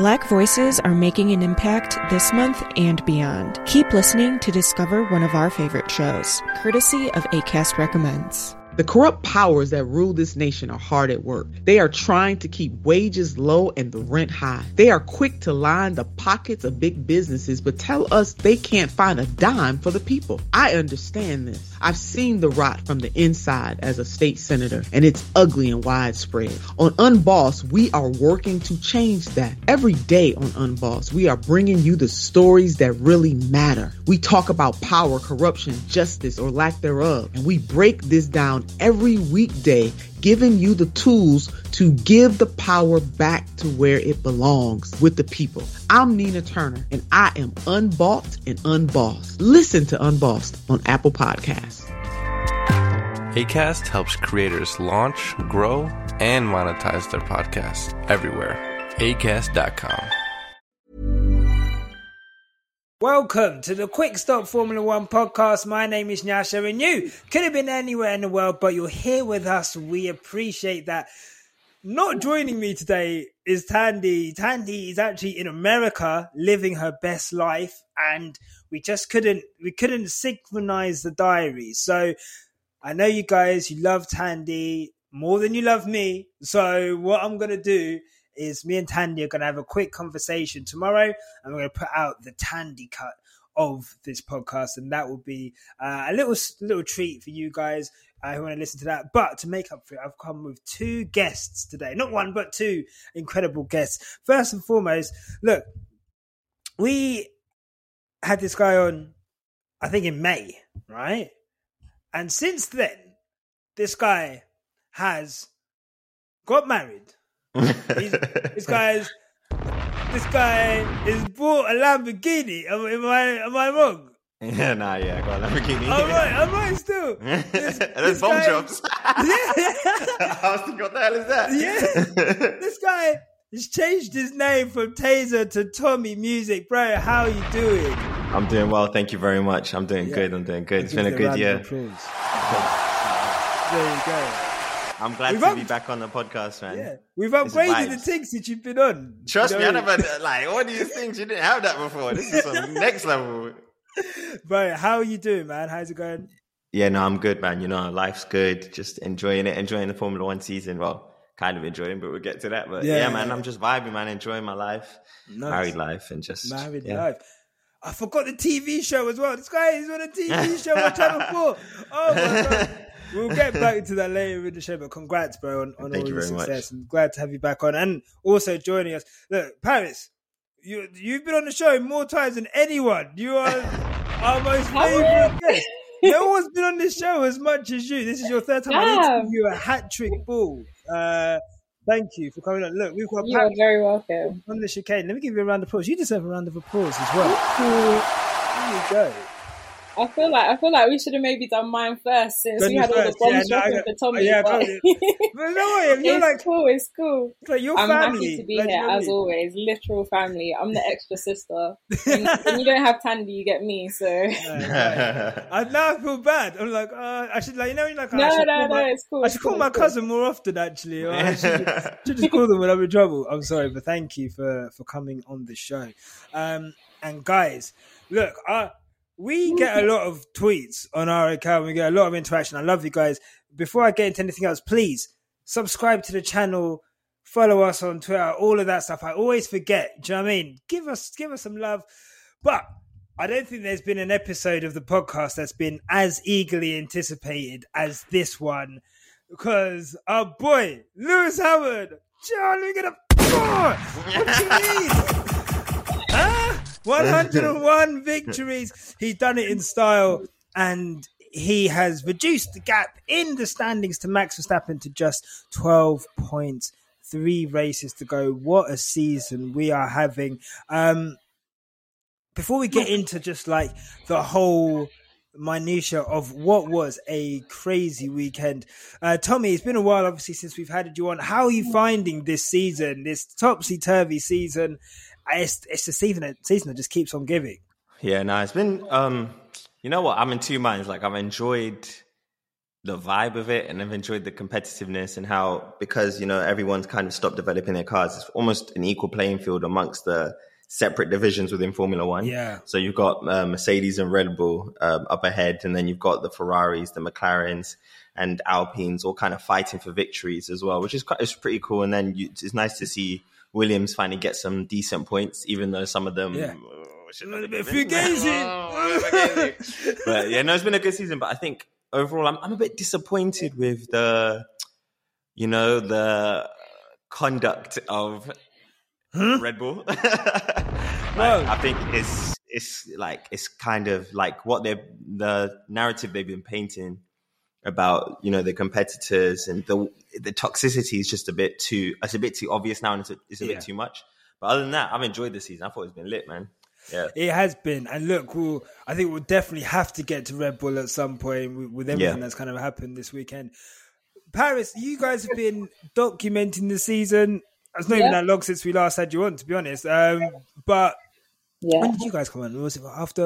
Black voices are making an impact this month and beyond. Keep listening to discover one of our favorite shows, courtesy of ACAST Recommends. The corrupt powers that rule this nation are hard at work. They are trying to keep wages low and the rent high. They are quick to line the pockets of big businesses, but tell us they can't find a dime for the people. I understand this. I've seen the rot from the inside as a state senator, and it's ugly and widespread. On Unboss, we are working to change that. Every day on Unboss, we are bringing you the stories that really matter. We talk about power, corruption, justice, or lack thereof, and we break this down every weekday, giving you the tools to give the power back to where it belongs with the people. I'm Nina Turner, and I am unbought and unbossed. Listen to Unbossed on Apple Podcasts. ACAST helps creators launch, grow, and monetize their podcasts everywhere. ACAST.com. Welcome to the Quick Stop Formula One podcast. My name is Nyasha, and you could have been anywhere in the world, but you're here with us. We appreciate that. Not joining me today is Thandie. Thandie is actually in America living her best life, and we just couldn't we couldn't synchronize the diaries. So I know you guys you love Thandie more than you love me. So what I'm gonna do is me and Thandie are going to have a quick conversation tomorrow, and we're going to put out the Thandie cut of this podcast, and that will be uh, a little little treat for you guys uh, who want to listen to that. But to make up for it, I've come with two guests today, not one but two incredible guests. First and foremost, look, we had this guy on, I think in May, right? And since then, this guy has got married this guy's this guy is bought a Lamborghini. Am, am I am I wrong? Yeah, nah, yeah, I got a Lamborghini. I'm right, I'm right still. This, There's bomb guy, drops. yeah. I was thinking, what the hell is that? Yeah. this guy has changed his name from Taser to Tomi Music. Bro, how are you doing? I'm doing well, thank you very much. I'm doing yeah. good, I'm doing good. It's been a good year. There you go. I'm glad we've to up- be back on the podcast, man. Yeah, we've upgraded the things that you've been on. Trust you know? me, I never like all these things. You didn't have that before. This is some next level. Bro, how are you doing, man? How's it going? Yeah, no, I'm good, man. You know, life's good. Just enjoying it, enjoying the Formula One season. Well, kind of enjoying, but we'll get to that. But yeah, yeah man, I'm just vibing, man. Enjoying my life, nice. married life, and just married yeah. life. I forgot the TV show as well. This guy is on a TV show on Channel Four. Oh my god we'll get back to that later in the show, but congrats, bro, on, on all your success. I'm glad to have you back on. And also joining us. Look, Paris, you, you've been on the show more times than anyone. You are our most favorite guest. No one's been on this show as much as you. This is your third time. I need to give you a hat trick ball. Uh, thank you for coming on. Look, we've got you are very welcome on the chicane. Let me give you a round of applause. You deserve a round of applause as well. There you go. I feel like I feel like we should have maybe done mine first since we had all the bombs yeah, dropping no, for Tomi. Yeah, but, but no, you're it's like cool. It's cool. Like your I'm family. happy to be like, here as always. Literal family. I'm the extra sister. when, when you don't have Thandie, you get me. So I now feel bad. I'm like, uh, I should like you know, like no, no, no, my, it's cool. I should call cool, my cousin more often actually. Or I should, should just call them when I'm in trouble. I'm sorry, but thank you for for coming on the show. Um, and guys, look, I we get a lot of tweets on our account. We get a lot of interaction. I love you guys. Before I get into anything else, please subscribe to the channel, follow us on Twitter, all of that stuff. I always forget. Do you know what I mean? Give us give us some love. But I don't think there's been an episode of the podcast that's been as eagerly anticipated as this one. Because our boy, Lewis Howard, John, we're gonna what do you mean? 101 victories. He's done it in style and he has reduced the gap in the standings to Max Verstappen to just 12 points. Three races to go. What a season we are having. Um, before we get into just like the whole minutia of what was a crazy weekend. Uh, Tomi, it's been a while, obviously, since we've had you on. How are you finding this season, this topsy turvy season? It's it's the season that season that just keeps on giving. Yeah, no, it's been um, you know what? I'm in two minds. Like I've enjoyed the vibe of it, and I've enjoyed the competitiveness and how because you know everyone's kind of stopped developing their cars. It's almost an equal playing field amongst the separate divisions within Formula One. Yeah. So you've got uh, Mercedes and Red Bull um, up ahead, and then you've got the Ferraris, the McLarens, and Alpines all kind of fighting for victories as well, which is quite it's pretty cool. And then you, it's nice to see Williams finally gets some decent points, even though some of them. Yeah. Uh, oh, a bit fugazi. But yeah, no, it's been a good season. But I think overall, I'm I'm a bit disappointed with the, you know, the conduct of Red Bull. like, I think it's it's like it's kind of like what they the narrative they've been painting about you know the competitors and the the toxicity is just a bit too it's a bit too obvious now and it's a, it's a yeah. bit too much. But other than that, I've enjoyed the season. I thought it's been lit, man. Yeah, it has been. And look, we'll, I think we'll definitely have to get to Red Bull at some point with, with everything yeah. that's kind of happened this weekend. Paris, you guys have been documenting the season. It's not yeah. even that long since we last had you on, to be honest. Um, but yeah. when did you guys come on? Was it after?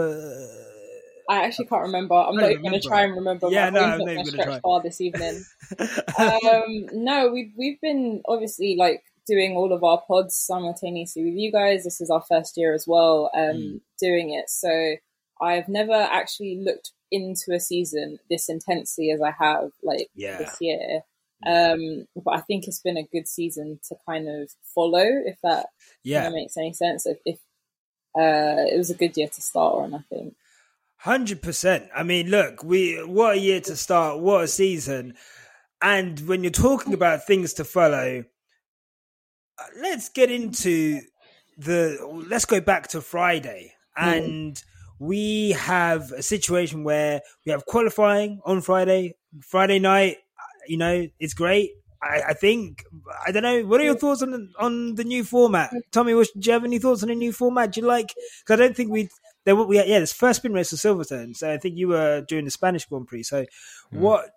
I actually can't remember. I'm not even going to try and remember. Yeah, no, I'm not going to try. Far this evening. um, no, we've we've been obviously like doing all of our pods simultaneously with you guys. This is our first year as well, um, mm. doing it. So I've never actually looked into a season this intensely as I have like yeah. this year. Um, but I think it's been a good season to kind of follow, if that yeah kind of makes any sense. If, if uh, it was a good year to start on, I think. Hundred percent. I mean, look, we what a year to start, what a season. And when you're talking about things to follow, uh, let's get into the. Let's go back to Friday, hmm. and mm. we have a situation where we have qualifying on Friday. Friday night, you know, it's great. I, I think I don't know. What are your thoughts on on the new format, Tomi? do you have any thoughts on the new format? Do you like? Because I don't think we there. We yeah, this first sprint race for Silverstone. So I think you were doing the Spanish Grand Prix. So mm. what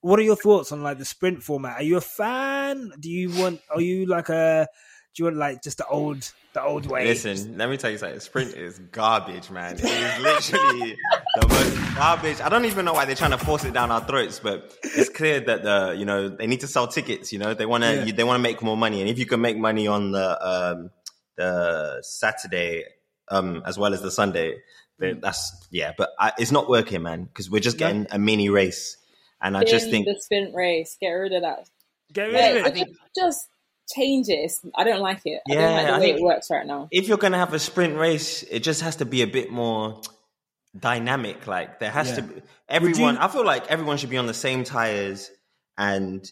what are your thoughts on like the sprint format? Are you a fan? Do you want? Are you like a? Do you want like just the old the old way. Listen, let me tell you something. Sprint is garbage, man. It is literally the most garbage. I don't even know why they're trying to force it down our throats, but it's clear that the you know they need to sell tickets. You know they want to yeah. they want to make more money, and if you can make money on the um, the Saturday um, as well as the Sunday, then mm. that's yeah. But I, it's not working, man, because we're just getting yeah. a mini race, and I just think the sprint race. Get rid of that. Get rid of it. I think just changes. I don't like it. Yeah, I don't like the I way it works right now. If you're gonna have a sprint race, it just has to be a bit more dynamic. Like there has yeah. to be everyone. You, I feel like everyone should be on the same tires, and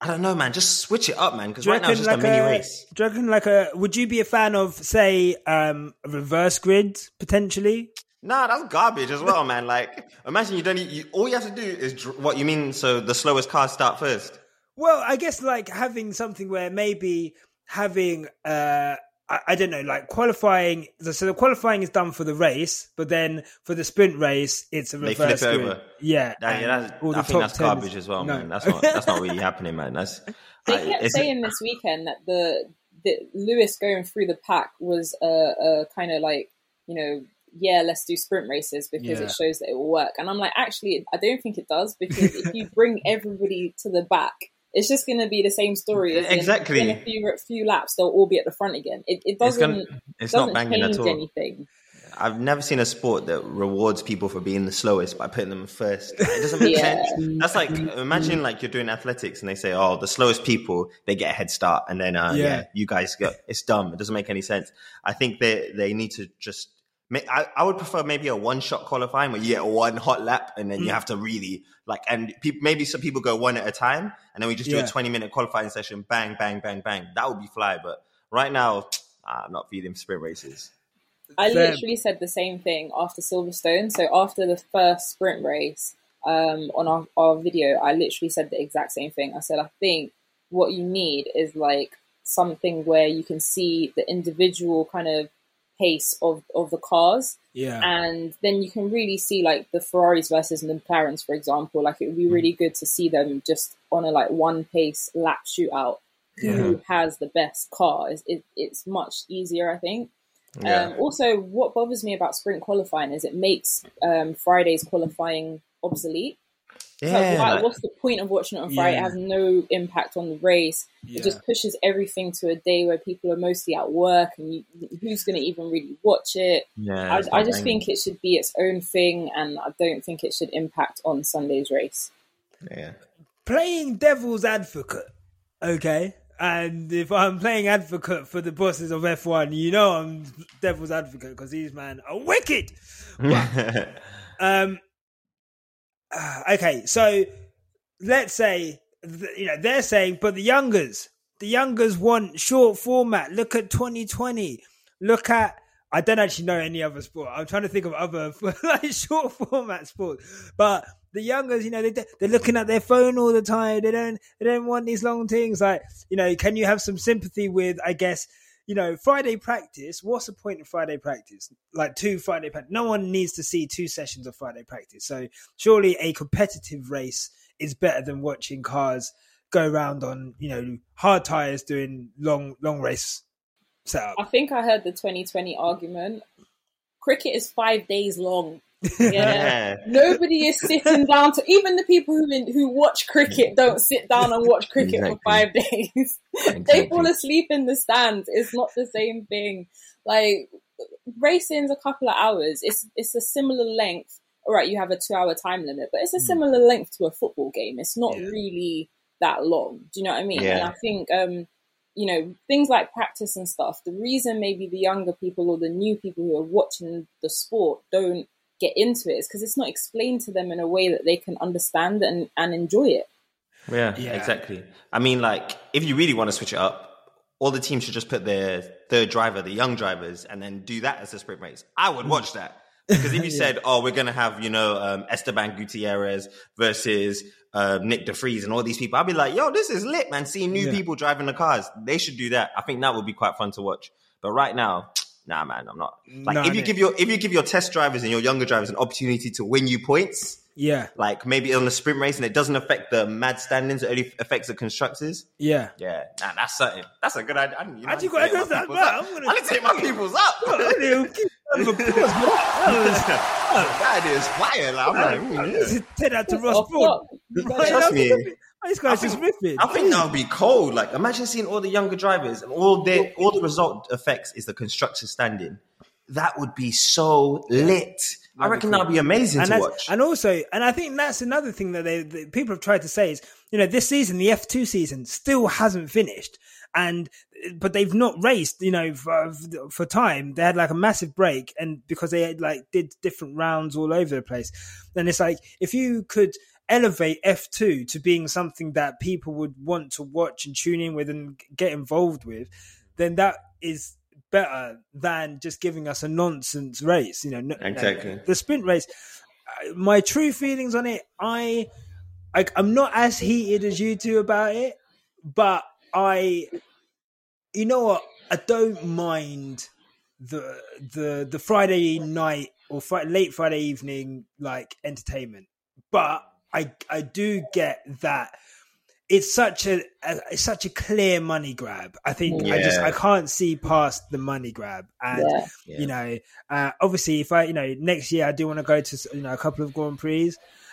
I don't know, man. Just switch it up, man. Because right now it's just like a mini race. Do you reckon like a? Would you be a fan of say um, a reverse grid potentially? Nah, that's garbage as well, man. Like, imagine you don't. You, all you have to do is what you mean. So the slowest cars start first. Well, I guess like having something where maybe having uh I, I, don't know, like qualifying. So the qualifying is done for the race, but then for the sprint race, it's a reverse. They flip over. Yeah, that, yeah that's, I think that's garbage as well, no. man. That's not that's not really happening, man. That's they kept saying this weekend that the that Lewis going through the pack was a, a kind of like you know yeah, let's do sprint races because yeah. it shows that it will work. And I'm like, actually, I don't think it does because if you bring everybody to the back it's just going to be the same story. exactly. In, in, a few, few laps, they'll all be at the front again. It, it doesn't. It's, gonna, it's doesn't not banging at all. Anything. I've never seen a sport that rewards people for being the slowest by putting them first. It doesn't make yeah. sense. That's like imagine like you're doing athletics and they say, "Oh, the slowest people they get a head start," and then uh, yeah. yeah, you guys go. It's dumb. It doesn't make any sense. I think they they need to just I, I would prefer maybe a one shot qualifying where you get one hot lap and then mm. you have to really like, and pe- maybe some people go one at a time and then we just do yeah. a 20 minute qualifying session, bang, bang, bang, bang. That would be fly. But right now, I'm not feeling sprint races. I literally said the same thing after Silverstone. So after the first sprint race um, on our, our video, I literally said the exact same thing. I said, I think what you need is like something where you can see the individual kind of pace of, of the cars. Yeah. And then you can really see like the Ferraris versus the McLarens, for example. Like it would be really good to see them just on a like one pace lap shootout. Yeah. Who has the best car? It's, it, it's much easier, I think. Yeah. Um, also, what bothers me about sprint qualifying is it makes um, Friday's qualifying obsolete. Yeah, like, what's the point of watching it on Friday? Yeah. It has no impact on the race. Yeah. It just pushes everything to a day where people are mostly at work, and you, who's going to even really watch it? Yeah, I, I just think it should be its own thing, and I don't think it should impact on Sunday's race. Yeah, playing devil's advocate, okay. And if I'm playing advocate for the bosses of F1, you know I'm devil's advocate because these men are wicked. But, um, okay, so let's say you know they're saying, but the youngers, the youngers want short format. Look at 2020. Look at I don't actually know any other sport. I'm trying to think of other like short format sports, but the youngers, you know, they they're looking at their phone all the time. They don't they don't want these long things. Like you know, can you have some sympathy with? I guess you know, Friday practice, what's the point of Friday practice? Like two Friday practice. No one needs to see two sessions of Friday practice. So surely a competitive race is better than watching cars go around on, you know, hard tires doing long long race setup. I think I heard the 2020 argument. Cricket is five days long. Yeah. Nobody is sitting down to even the people who in, who watch cricket don't sit down and watch cricket exactly. for five days. Exactly. they fall asleep in the stands. It's not the same thing. Like racing's a couple of hours. It's it's a similar length. All right, you have a two hour time limit, but it's a hmm. similar length to a football game. It's not yeah. really that long. Do you know what I mean? Yeah. And I think um, you know, things like practice and stuff, the reason maybe the younger people or the new people who are watching the sport don't get into it is because it's not explained to them in a way that they can understand and, and enjoy it. Yeah, yeah, exactly. I mean, like, if you really want to switch it up, all the teams should just put their third driver, the young drivers, and then do that as a sprint race. I would watch that. Because if you yeah. said, oh, we're going to have, you know, um, Esteban Gutierrez versus uh, Nyck de Vries and all these people, I'd be like, yo, this is lit, man. Seeing new yeah. people driving the cars. They should do that. I think that would be quite fun to watch. But right now, nah, man, I'm not. Like, no, if you give your if you give your test drivers and your younger drivers an opportunity to win you points, yeah, like maybe on the sprint race, and it doesn't affect the mad standings, it only affects the constructors. Yeah, yeah, nah, that's something. That's a good idea. I, you know, I, you got to that, I'm gonna, I need to take my people's up. that idea is fire. Like, I'm like, take that to Ross Brawn. Trust me. These guys just ripping. I think that would be cold. Like, imagine seeing all the younger drivers and all their all the result affects is the constructor standing. That would be so lit. I reckon that'd be amazing and to watch. And also, and I think that's another thing that they that people have tried to say is, you know, this season, the F two season, still hasn't finished, and but they've not raced, you know, for, for time. They had like a massive break, and because they had, like did different rounds all over the place, then it's like if you could elevate F2 to being something that people would want to watch and tune in with and get involved with, then that is better than just giving us a nonsense race. You know, exactly the sprint race. Uh, my true feelings on it, I, I, I'm not as heated as you two about it, but I, you know what, I don't mind the the the Friday night or fr- late Friday evening like entertainment, but I I do get that it's such a, a, it's such a clear money grab. I think yeah. I just I can't see past the money grab, and yeah. you know, uh, obviously, if I you know next year I do want to go to you know a couple of Grand Prix,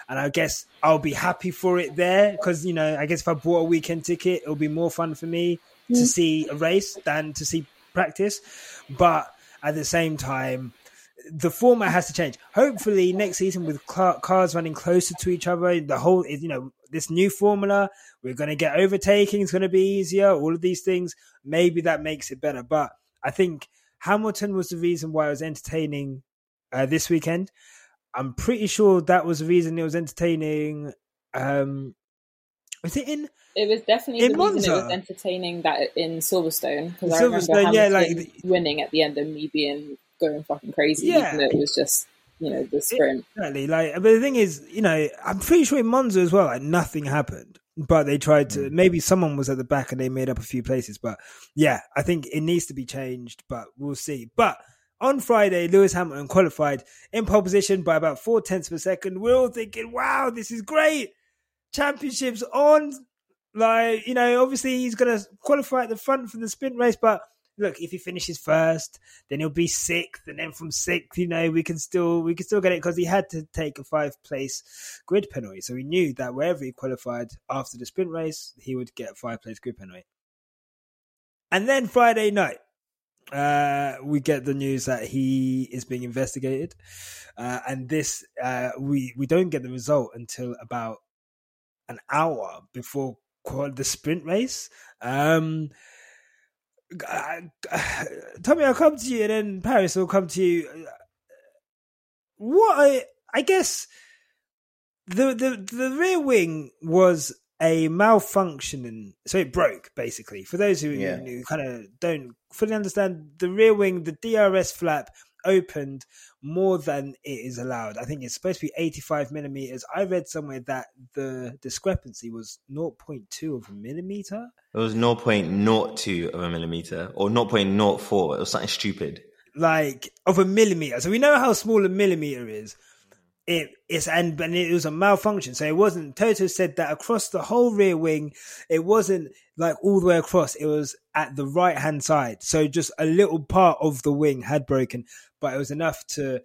and I guess I'll be happy for it there because you know I guess if I bought a weekend ticket, it'll be more fun for me mm. to see a race than to see practice, but at the same time the format has to change. Hopefully, next season with cars running closer to each other, the whole is you know this new formula, we're going to get overtaking. It's going to be easier. All of these things, maybe that makes it better. But I think Hamilton was the reason why I was entertaining uh, this weekend. I'm pretty sure that was the reason it was entertaining. Um, was it in? It was definitely in the Monza. reason it was entertaining that in Silverstone because I remember Hamilton yeah, like winning at the end and me being going fucking crazy. Yeah, it was just you know the sprint. Exactly. Like, but the thing is, you know, I'm pretty sure in Monza as well, like nothing happened. But they tried to. Mm. Maybe someone was at the back and they made up a few places. But yeah, I think it needs to be changed. But we'll see. But on Friday, Lewis Hamilton qualified in pole position by about four tenths per second. We're all thinking, "Wow, this is great! Championships on!" Like, you know, obviously he's going to qualify at the front for the sprint race, but look, if he finishes first, then he'll be sixth, and then from sixth, you know, we can still we can still get it because he had to take a five place grid penalty. So we knew that wherever he qualified after the sprint race, he would get a five place grid penalty. And then Friday night, uh, we get the news that he is being investigated, uh, and this uh, we we don't get the result until about an hour before the sprint race. Um, Tomi, I'll come to you, and then Paris will come to you. What I, I guess the the the rear wing was a malfunctioning, so it broke basically. For those who, yeah. who kind of don't fully understand, the rear wing, the DRS flap opened more than it is allowed. I think it's supposed to be 85 millimeters. I read somewhere that the discrepancy was 0.2 of a millimeter. It was 0.02 of a millimeter or 0.04. It was something stupid. Like of a millimeter. So we know how small a millimeter is. It is and, and it was a malfunction. So it wasn't Toto said that across the whole rear wing, it wasn't like all the way across. It was at the right hand side. So just a little part of the wing had broken, but it was enough to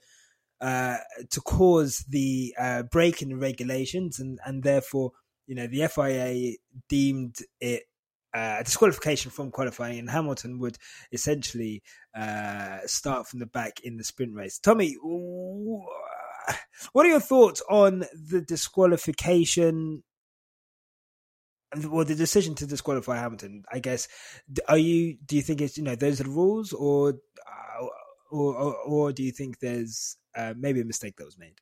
uh, to cause the uh, break in the regulations, and and therefore, you know, the FIA deemed it uh, disqualification from qualifying, and Hamilton would essentially uh, start from the back in the sprint race. Tomi, what are your thoughts on the disqualification? Well, the decision to disqualify Hamilton, I guess. Are you? Do you think it's you know those are the rules, or or, or, or do you think there's uh, maybe a mistake that was made?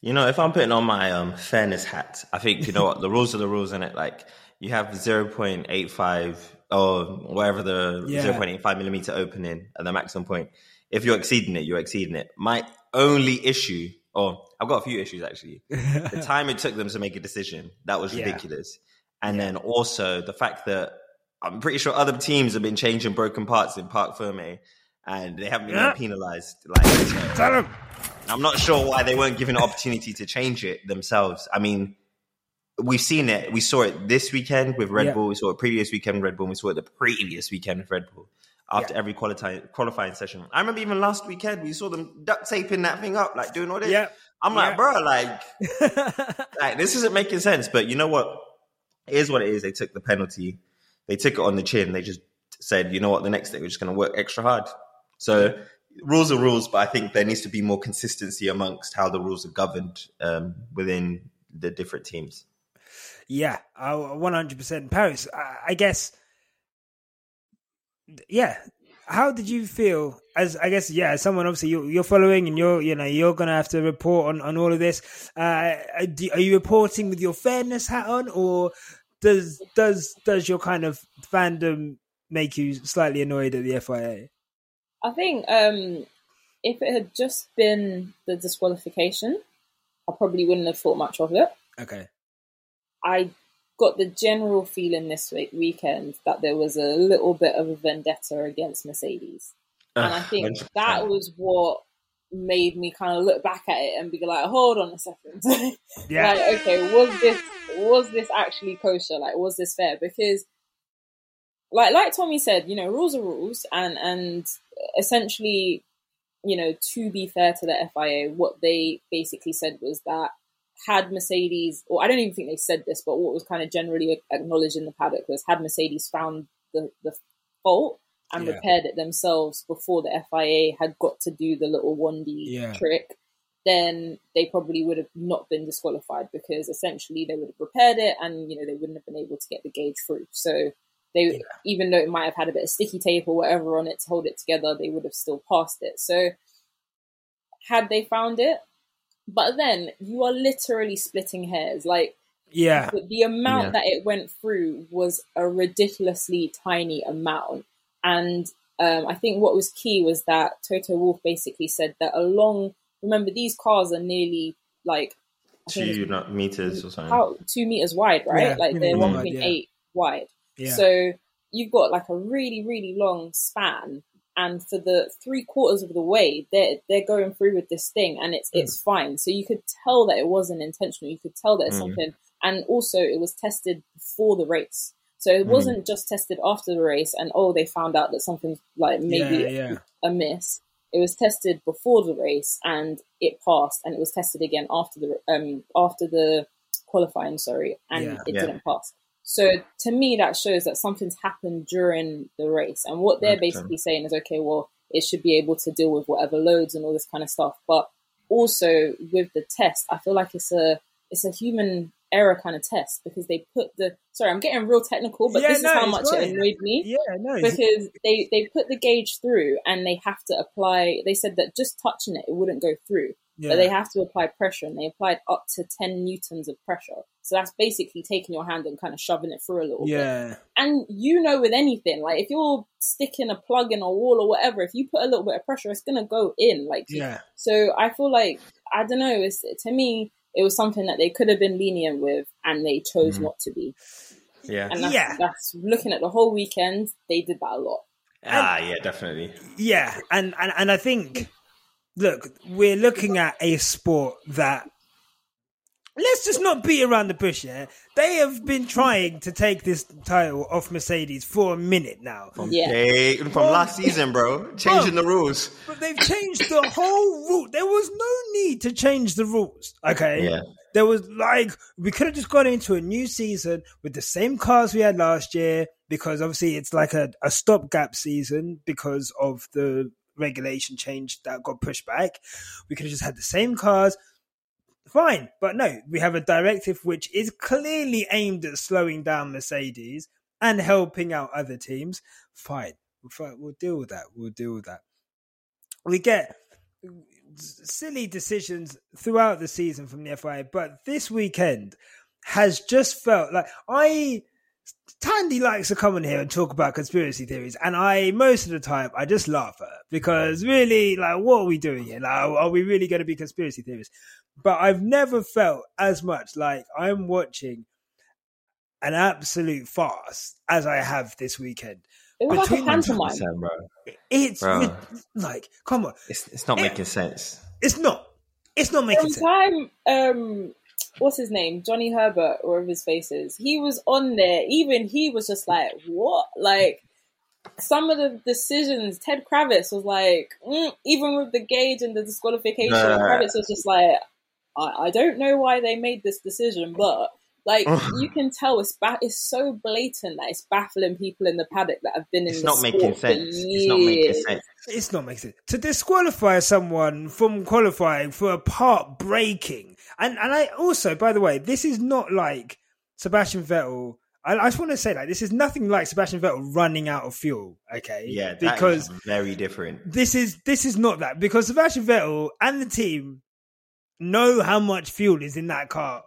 You know, if I'm putting on my um, fairness hat, I think you know what the rules are the rules in it. Like you have 0.85 or whatever the yeah. 0.85 millimeter opening at the maximum point. If you're exceeding it, you're exceeding it. My only issue, or I've got a few issues actually. the time it took them to make a decision that was ridiculous, yeah. and yeah. then also the fact that I'm pretty sure other teams have been changing broken parts in Parc Ferme and they haven't been yeah. penalized. Like, so I'm not sure why they weren't given an opportunity to change it themselves. I mean, we've seen it. We saw it this weekend with Red yeah. Bull. We saw it previous weekend with Red Bull. We saw it the previous weekend with Red Bull after yeah. every qualifying qualifying session. I remember even last weekend we saw them duct taping that thing up, like doing all this. Yeah. I'm like, bro, like, like this isn't making sense. But you know what? It is what it is. They took the penalty. They took it on the chin. They just said, you know what? The next day we're just going to work extra hard. So rules are rules, but I think there needs to be more consistency amongst how the rules are governed um, within the different teams. Yeah, one hundred percent. Paris, I guess. Yeah, how did you feel as I guess yeah, someone obviously you're, you're, following and you're you know you're gonna have to report on on all of this. Uh, are you reporting with your fairness hat on, or does does does your kind of fandom make you slightly annoyed at the FIA? I think um, if it had just been the disqualification, I probably wouldn't have thought much of it. Okay. I got the general feeling this week, weekend that there was a little bit of a vendetta against Mercedes. And I think that was what made me kind of look back at it and be like, hold on a second. yeah. like, okay, was this was this actually kosher? Like, was this fair? Because like like Tomi said, you know, rules are rules, and and essentially, you know, to be fair to the FIA, what they basically said was that had Mercedes, or I don't even think they said this, but what was kind of generally acknowledged in the paddock was had Mercedes found the the fault and yeah. repaired it themselves before the FIA had got to do the little 1D yeah. trick, then they probably would have not been disqualified because essentially they would have repaired it and you know they wouldn't have been able to get the gauge through. So they, yeah. even though it might have had a bit of sticky tape or whatever on it to hold it together, they would have still passed it. So, had they found it, but then you are literally splitting hairs. Like, yeah, the, the amount yeah. that it went through was a ridiculously tiny amount. And um, I think what was key was that Toto Wolff basically said that along, remember, these cars are nearly like two meters or something. How, two meters wide, right? Yeah, like they're 1.8 yeah. wide. Yeah. So you've got like a really, really long span. And for the three quarters of the way, they're they're going through with this thing, and it's mm. it's fine. So you could tell that it wasn't intentional. You could tell that it's mm. something, and also it was tested before the race. So it mm. wasn't just tested after the race and oh they found out that something's like maybe yeah, yeah. amiss. It was tested before the race and it passed, and it was tested again after the um after the qualifying, sorry, and yeah. it didn't pass. So to me, that shows that something's happened during the race, and what they're basically saying is, okay, well, it should be able to deal with whatever loads and all this kind of stuff. But also with the test, I feel like it's a it's a human error kind of test because they put the sorry i'm getting real technical but yeah, this no, is how much right. it annoyed me yeah no because they they put the gauge through and they have to apply they said that just touching it it wouldn't go through yeah. but they have to apply pressure and they applied up to 10 newtons of pressure so that's basically taking your hand and kind of shoving it through a little yeah. bit and you know with anything like if you're sticking a plug in a wall or whatever if you put a little bit of pressure it's gonna go in like yeah so i feel like i don't know it's to me it was something that they could have been lenient with and they chose mm. not to be. Yeah. And that's, yeah. that's looking at the whole weekend, they did that a lot. Ah, yeah, definitely. Yeah, and, and and I think look, we're looking at a sport that let's just not beat around the bush, yeah? They have been trying to take this title off Mercedes for a minute now. From, yeah. from last season, bro. Changing bro, the rules. But they've changed the whole rule. There was no need to change the rules, okay? Yeah. There was like, we could have just gone into a new season with the same cars we had last year because obviously it's like a, a stopgap season because of the regulation change that got pushed back. We could have just had the same cars Fine, but no, we have a directive which is clearly aimed at slowing down Mercedes and helping out other teams. Fine, we'll, we'll deal with that. We'll deal with that. We get silly decisions throughout the season from the FIA, but this weekend has just felt like I Thandie likes to come in here and talk about conspiracy theories, and I most of the time I just laugh at her because really, like, what are we doing here? Like, are we really going to be conspiracy theorists? But I've never felt as much like I'm watching an absolute farce as I have this weekend. It was Between like a pantomime, bro. It's bro. like, come on, it's it's not it, making sense. It's not. It's not making sense. Time, um, what's his name, Johnny Herbert, or whatever his face is. He was on there. Even he was just like, what? Like some of the decisions, Ted Kravitz was like, mm, even with the gauge and the disqualification, uh, Kravitz was just like, I, I don't know why they made this decision, but like you can tell, it's ba- it's so blatant that it's baffling people in the paddock that have been in. It's not making sense. It's not making sense. It's not making sense to disqualify someone from qualifying for a part breaking, and and I also, by the way, this is not like Sebastian Vettel. I, I just want to say that this is nothing like Sebastian Vettel running out of fuel. Okay, yeah, because very different. This is this is not that because Sebastian Vettel and the team know how much fuel is in that car.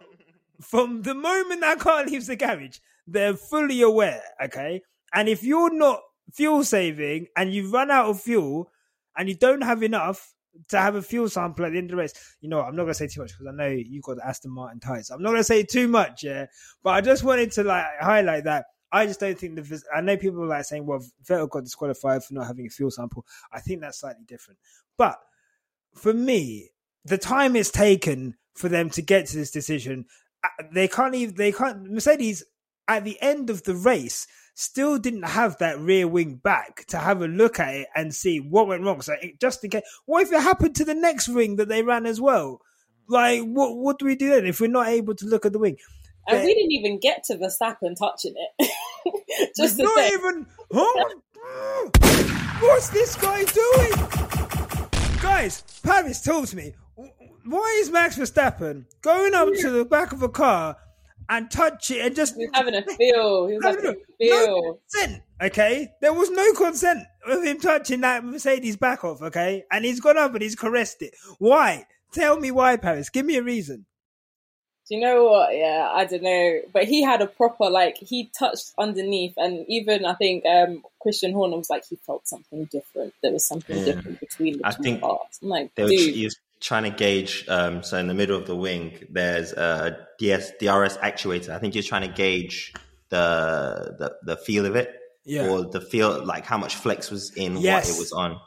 From the moment that car leaves the garage, they're fully aware, okay? And if you're not fuel saving and you run out of fuel and you don't have enough to have a fuel sample at the end of the race, you know, I'm not to say too much because I know you've got the Aston Martin tyres. I'm not to say too much, yeah? But I just wanted to like highlight that. I just don't think the. I know people are like saying, well, Vettel got disqualified for not having a fuel sample. I think that's slightly different. But for me, the time it's taken for them to get to this decision, uh, they can't even, they can't, Mercedes at the end of the race still didn't have that rear wing back to have a look at it and see what went wrong. So just in case, what if it happened to the next wing that they ran as well? Like, what what do we do then if we're not able to look at the wing? And we didn't even get to Verstappen touching it. just not say. even. Huh? What's this guy doing? Guys, Paris tells me why is Max Verstappen going up to the back of a car and touch it and just He's having a feel. He was having a feel. No consent, okay? There was no consent of him touching that Mercedes back off, okay? And he's gone up and he's caressed it. Why? Tell me why, Paris. Give me a reason. Do you know what? Yeah, I don't know. But he had a proper like he touched underneath, and even I think um, Christian Horner was like he felt something different. There was something yeah. different between the I two think parts. I'm like, dude. he was trying to gauge. Um, so in the middle of the wing, there's a DS DRS actuator. I think he was trying to gauge the the, the feel of it, yeah. or the feel like how much flex was in yes. what it was on.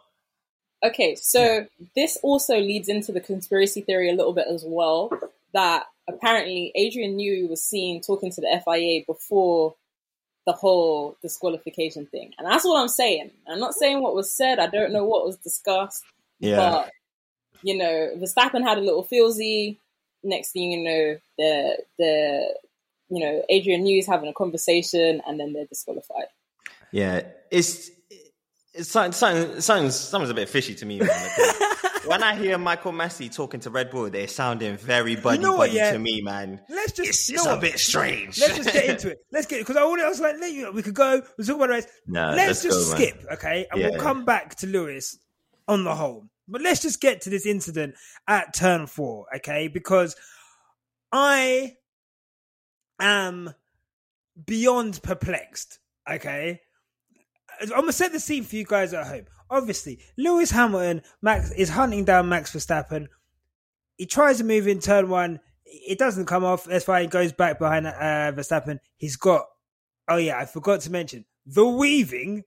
Okay, so yeah. this also leads into the conspiracy theory a little bit as well. That apparently Adrian Newey was seen talking to the FIA before the whole disqualification thing. And that's what I'm saying. I'm not saying what was said. I don't know what was discussed. Yeah. But, you know, Verstappen had a little feelsy. Next thing you know, the, the, you know, Adrian Newey's having a conversation and then they're disqualified. Yeah. It's, it's something, something, something's, something's a bit fishy to me. Man, when I hear Michael Masi talking to Red Bull, they're sounding very buddy you know buddy yeah. to me, man. Let's just it's, it's a bit strange. Let's just get into it. Let's get because I, I was like, we could go. We talk about the rest. No, let's, let's just go, skip, man. okay, and yeah. we'll come back to Lewis on the whole. But let's just get to this incident at turn four, okay? Because I am beyond perplexed, okay? I'm gonna set the scene for you guys at home obviously, Lewis Hamilton Max is hunting down Max Verstappen. He tries to move in turn one. It doesn't come off. That's why he goes back behind uh, Verstappen. He's got. Oh yeah, I forgot to mention the weaving.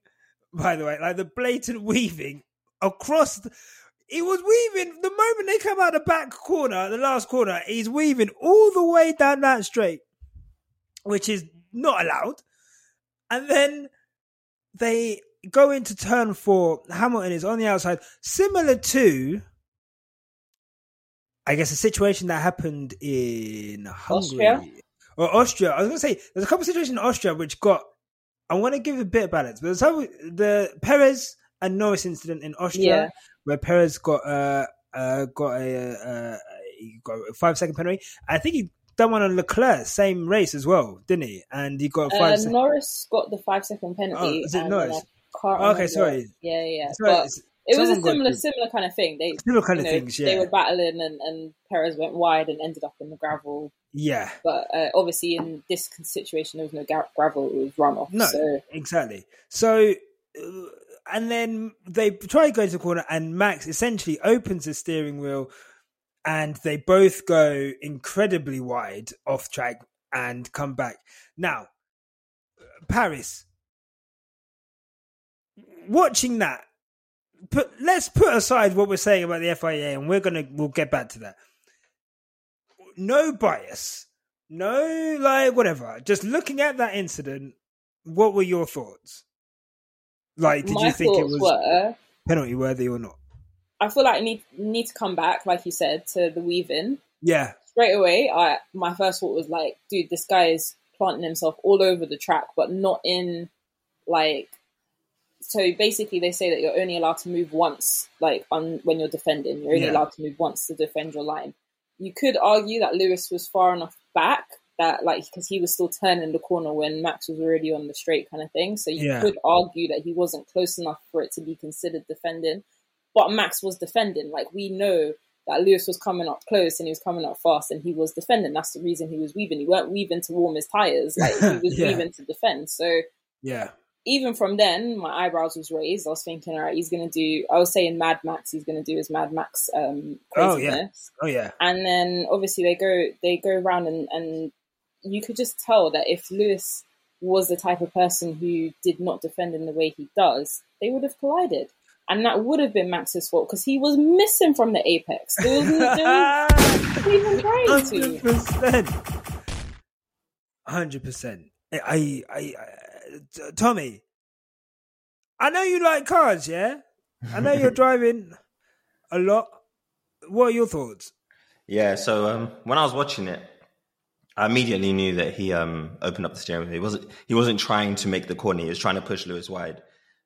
By the way, like the blatant weaving across. The, he was weaving the moment they come out the back corner, the last corner. He's weaving all the way down that straight, which is not allowed. And then they go into turn four, Hamilton is on the outside, similar to, I guess, a situation that happened in Hungary Austria? or Austria. I was going to say there's a couple of situations in Austria which got. I want to give a bit of balance, but there's the Perez and Norris incident in Austria yeah. Where Perez got uh, uh got a, uh, got a five second penalty. I think he done one on Leclerc, same race as well, didn't he? And he got five. Uh, Norris got the five second penalty. Oh, is it Norris? can't. Okay, sorry. Yeah, yeah. Sorry, but it was a similar, similar kind of thing. They similar kind of know, things. Yeah, they were battling, and, and Perez went wide and ended up in the gravel. Yeah, but uh, obviously in this situation there was no gravel; it was runoff. No, so. exactly. So, uh, and then they try to go into the corner, and Max essentially opens the steering wheel, and they both go incredibly wide off track and come back. Now, Paris watching that, put let's put aside what we're saying about the FIA, and we're gonna we'll get back to that. No bias, no like whatever. Just looking at that incident, what were your thoughts? Like, did My you think it was were, penalty worthy or not? I feel like I need need to come back, like you said, to the weaving. Yeah. Straight away, I my first thought was like, dude, this guy is planting himself all over the track, but not in like so basically they say that you're only allowed to move once like on when you're defending you're only yeah. allowed to move once to defend your line you could argue that lewis was far enough back that like because he was still turning the corner when max was already on the straight kind of thing so you yeah. could argue that he wasn't close enough for it to be considered defending but max was defending like we know that Lewis was coming up close and he was coming up fast and he was defending. That's the reason he was weaving. He weren't weaving to warm his tires. Like he was yeah. weaving to defend. So yeah, even from then, my eyebrows was raised. I was thinking, all right, he's going to do. I was saying Mad Max. He's going to do his Mad Max um, craziness. Oh yeah, oh yeah. And then obviously they go they go around and and you could just tell that if Lewis was the type of person who did not defend in the way he does, they would have collided. And that would have been Max's fault because he was missing from the apex. There was, there was even trying to. Hundred percent. I, I, I Tomi, I know you like cars, yeah? I know you're driving a lot. What are your thoughts? Yeah, so um, when I was watching it, I immediately knew that he um, opened up the steering wheel. He wasn't he wasn't trying to make the corner. He was trying to push Lewis wide.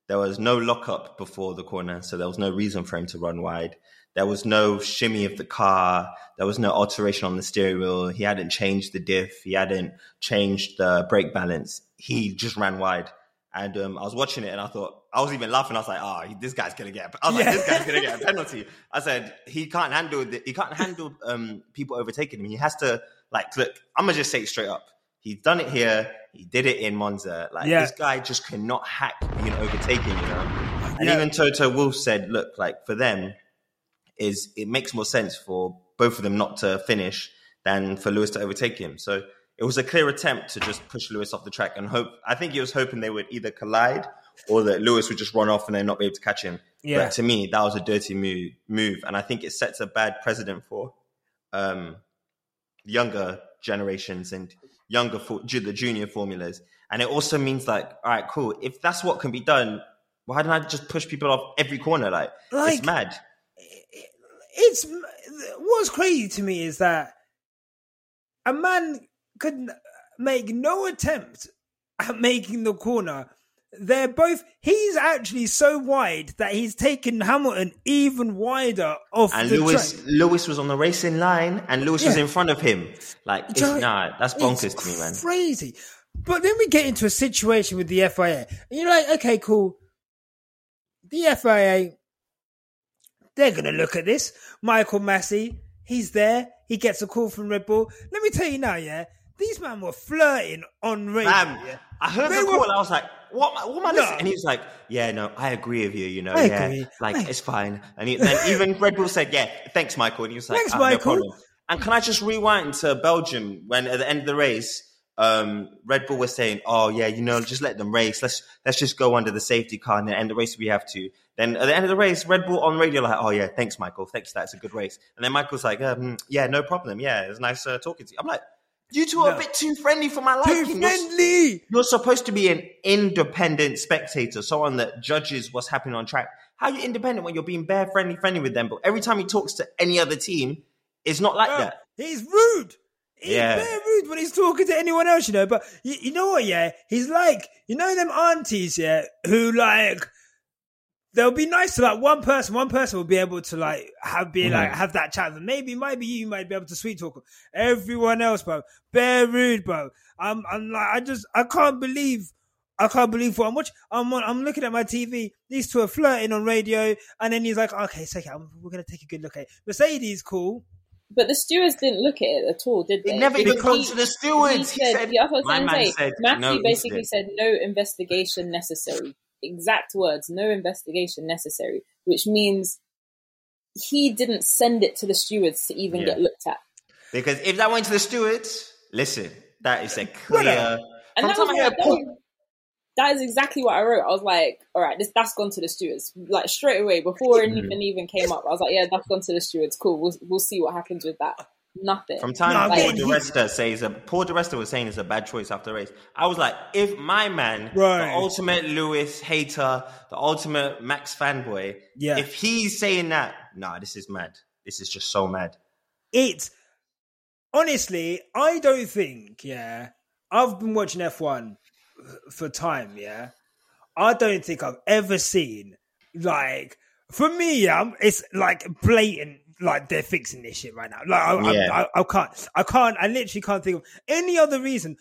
There was no lockup before the corner, so there was no reason for him to run wide. There was no shimmy of the car. There was no alteration on the steering wheel. He hadn't changed the diff. He hadn't changed the brake balance he just ran wide. And um, I was watching it and I thought, I was even laughing. I was like, oh, this guy's going to get, I was yeah. like, this guy's going to get a penalty. I said, he can't handle the, he can't handle um, people overtaking him. He has to like, look, I'm going to just say it straight up. He's done it here. He did it in Monza. Like yeah. this guy just cannot hack being overtaken, you know? And yeah. even Toto Wolff said, look, like for them is it makes more sense for both of them not to finish than for Lewis to overtake him. So it was a clear attempt to just push Lewis off the track and hope. I think he was hoping they would either collide or that Lewis would just run off and then not be able to catch him. Yeah. But to me, that was a dirty move, move, and I think it sets a bad precedent for um, younger generations and younger for, the junior formulas. And it also means like, all right, cool. If that's what can be done, why don't I just push people off every corner? Like, like it's mad. It's what's crazy to me is that a man could make no attempt at making the corner. They're both. He's actually so wide that he's taken Hamilton even wider off. And the Lewis, track. Lewis was on the racing line, and Lewis yeah. was in front of him. Like, it's, nah, that's bonkers to me, man. Crazy. But then we get into a situation with the FIA, and you're like, okay, cool. The FIA, they're gonna look at this. Michael Masi, he's there. He gets a call from Red Bull. Let me tell you now, yeah these men were flirting on radio. Bam. I heard they the call. I was like, "What? What am I listening?" No. And he was like, "Yeah, no, I agree with you. You know, I yeah, agree. like I... it's fine." And he, then even Red Bull said, "Yeah, thanks, Michael." And he was like, "Thanks, oh, Michael." No and can I just rewind to Belgium when at the end of the race, um, Red Bull was saying, "Oh yeah, you know, just let them race. Let's let's just go under the safety car and then end the race if we have to." Then at the end of the race, Red Bull on radio like, "Oh yeah, thanks, Michael. Thanks, that's a good race." And then Michael's like, um, "Yeah, no problem. Yeah, it was nice uh, talking to you." I'm like, you two are no. a bit too friendly for my liking. Too friendly. You're, you're, supposed to be an independent spectator, someone that judges what's happening on track. How are you independent when you're being bare friendly, friendly with them? But every time he talks to any other team, it's not like that. He's rude. He's yeah. very rude when he's talking to anyone else, you know. But you, you know what? Yeah, he's like you know them aunties, yeah, who like they'll be nice to like one person. One person will be able to like have be mm. like have that chat. And maybe maybe you might be able to sweet talk everyone else, bro. Bare rude, bro. I'm I'm like I just I can't believe I can't believe what I'm watching. I'm on, I'm looking at my TV. These two are flirting on radio, and then he's like, "Okay, it's okay. I'm, we're gonna take a good look at it." Mercedes, cool. But the stewards didn't look at it at all, did they? It never even got to the stewards. He, he said, he said, my man say, said, Matthew no basically incident. said no investigation necessary exact words, no investigation necessary, which means he didn't send it to the stewards to even yeah. get looked at. Because if that went to the stewards, listen, that is a clear. and that, was like, that, that is exactly what I wrote. I was like, all right, this that's gone to the stewards. Like straight away before anything mm-hmm. even came up, I was like, yeah, that's gone to the stewards. Cool, we'll we'll see what happens with that nothing. From time no, Paul di Resta says a Paul di Resta was saying it's a bad choice after race. I was like, if my man, right. the ultimate Lewis hater, the ultimate Max fanboy, yeah. if he's saying that, nah, this is mad. This is just so mad. It's honestly, I don't think, yeah. I've been watching F1 for time, yeah. I don't think I've ever seen like for me, yeah, it's like blatant like they're fixing this shit right now. Like I, yeah. I, I, I, can't, I can't, I literally can't think of any other reason.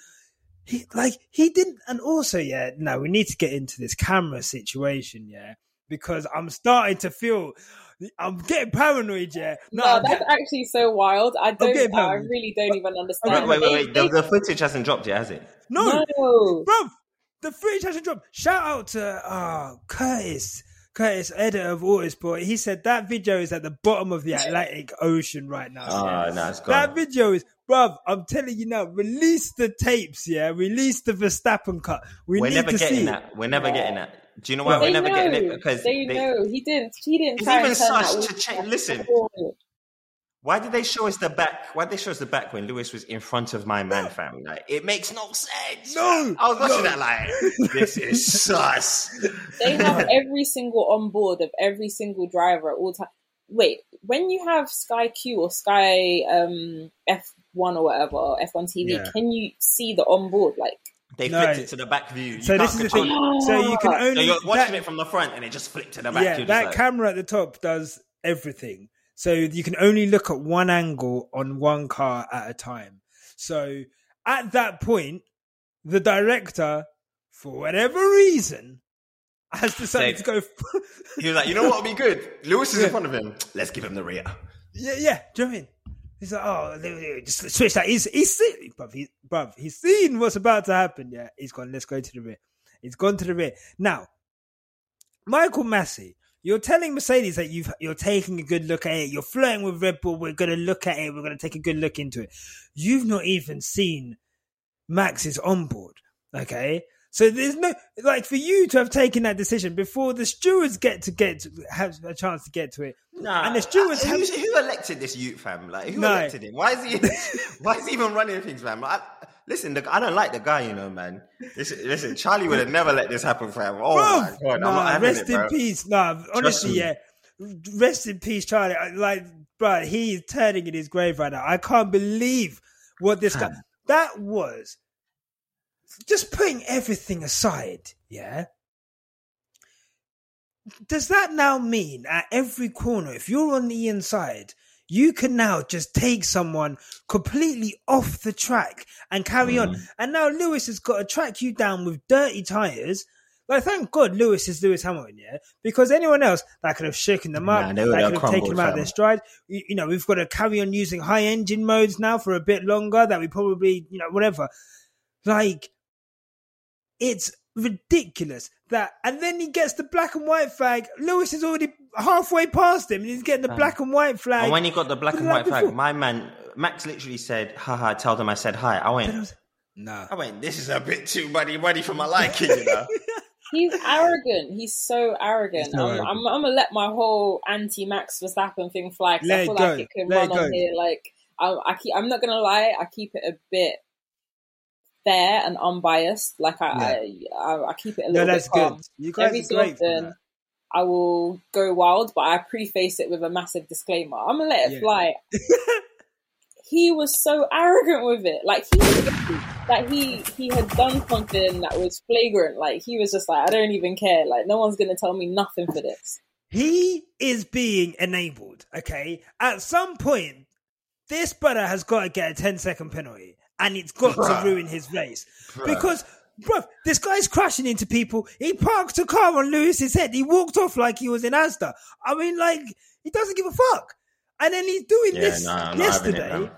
He like he didn't, and also yeah, no, we need to get into this camera situation, yeah, because I'm starting to feel. I'm getting paranoid, yeah. No, no that's getting, actually so wild. I don't. I really don't even understand. Wait, wait, wait. wait. The, the, footage hasn't dropped yet, has it? No, no. bro. The footage hasn't dropped. Shout out to uh, Curtis Curtis, editor of Autosport, he said that video is at the bottom of the Atlantic Ocean right now. Ah, oh, yeah. no, it's gone. That video is, bruv, I'm telling you now, release the tapes, yeah? Release the Verstappen cut. We we're need never to getting see. that. We're never yeah. getting that. Do you know why well, we're never know. getting it? Because they, they know he didn't. He didn't. It's even such to change. Listen, why did they show us the back? Why did they show us the back when Lewis was in front of my man family? Like, it makes no sense. No, I was watching no. that like, this is sus. They have every single on board of every single driver at all time. Wait, when you have Sky Q or Sky um, F1 or whatever, F1 TV, yeah. can you see the on board? Like, they no. flipped it to the back view. You so this is the thing. So you can only. So you're watching that, it from the front, and it just flipped to the back. Yeah, that like, camera at the top does everything. So you can only look at one angle on one car at a time. So at that point, the director, for whatever reason, has decided to go. he was like, you know what would be good? Lewis is yeah. in front of him. Let's give him the rear. Yeah, yeah. Do you know what I mean? He's like, oh, just switch that. He's he's seen, bruv, he, bruv, he's seen what's about to happen. Yeah, he's gone. Let's go to the rear. He's gone to the rear. Now, Michael Masi you're telling Mercedes that you you're taking a good look at it. You're flirting with Red Bull. We're going to look at it. We're going to take a good look into it. You've not even seen Max's onboard. Okay. So there's no like for you to have taken that decision before the stewards get to get to, have a chance to get to it. Nah, and the stewards uh, have, who elected this youth fam? Like who no. elected him? Why is he? why is he even running things, man? Like, Listen, the, I don't like the guy, you know, man. Listen, listen Charlie would have never let this happen him. Oh bro, my god, nah, rest it, in peace. Nah, honestly, yeah. Rest in peace, Charlie. Like, bro, he is turning in his grave right now. I can't believe what this guy. That was just putting everything aside. Yeah. Does that now mean at every corner, if you're on the inside, you can now just take someone completely off the track and carry mm. on. And now Lewis has got to track you down with dirty tires. Like, thank God Lewis is Lewis Hamilton, yeah? Because anyone else that could have shaken them up, nah, that could have taken them out of their stride. You, you, know, we've got to carry on using high engine modes now for a bit longer that we probably, you know, whatever. Like, it's ridiculous that and then he gets the black and white flag lewis is already halfway past him and he's getting the uh, black and white flag and when he got the black and white before. flag my man max literally said haha tell them i said hi i went no i went this is a bit too muddy muddy for my liking you know He's arrogant. He's so arrogant. So I'm, arrogant. I'm, I'm, gonna let my whole anti-Max Verstappen thing fly. I feel like it can let run it on here. Like I, I keep, I'm not gonna lie. I keep it a bit fair and unbiased. Like I, yeah. I, I, I, keep it a little no, that's bit calm. Good. You guys Every so often, I will go wild, but I preface it with a massive disclaimer. I'm gonna let it yeah. fly. he was so arrogant with it. Like he, like he, he had done something that was flagrant. Like he was just like, I don't even care. Like no one's gonna tell me nothing for this. He is being enabled. Okay, at some point, this brother has got to get a 10 second penalty and it's got Bruh. to ruin his race Bruh. because. Bro, this guy's crashing into people. He parked a car on Lewis's head. He walked off like he was in Asda. I mean, like, he doesn't give a fuck. And then he's doing yeah, this no, yesterday.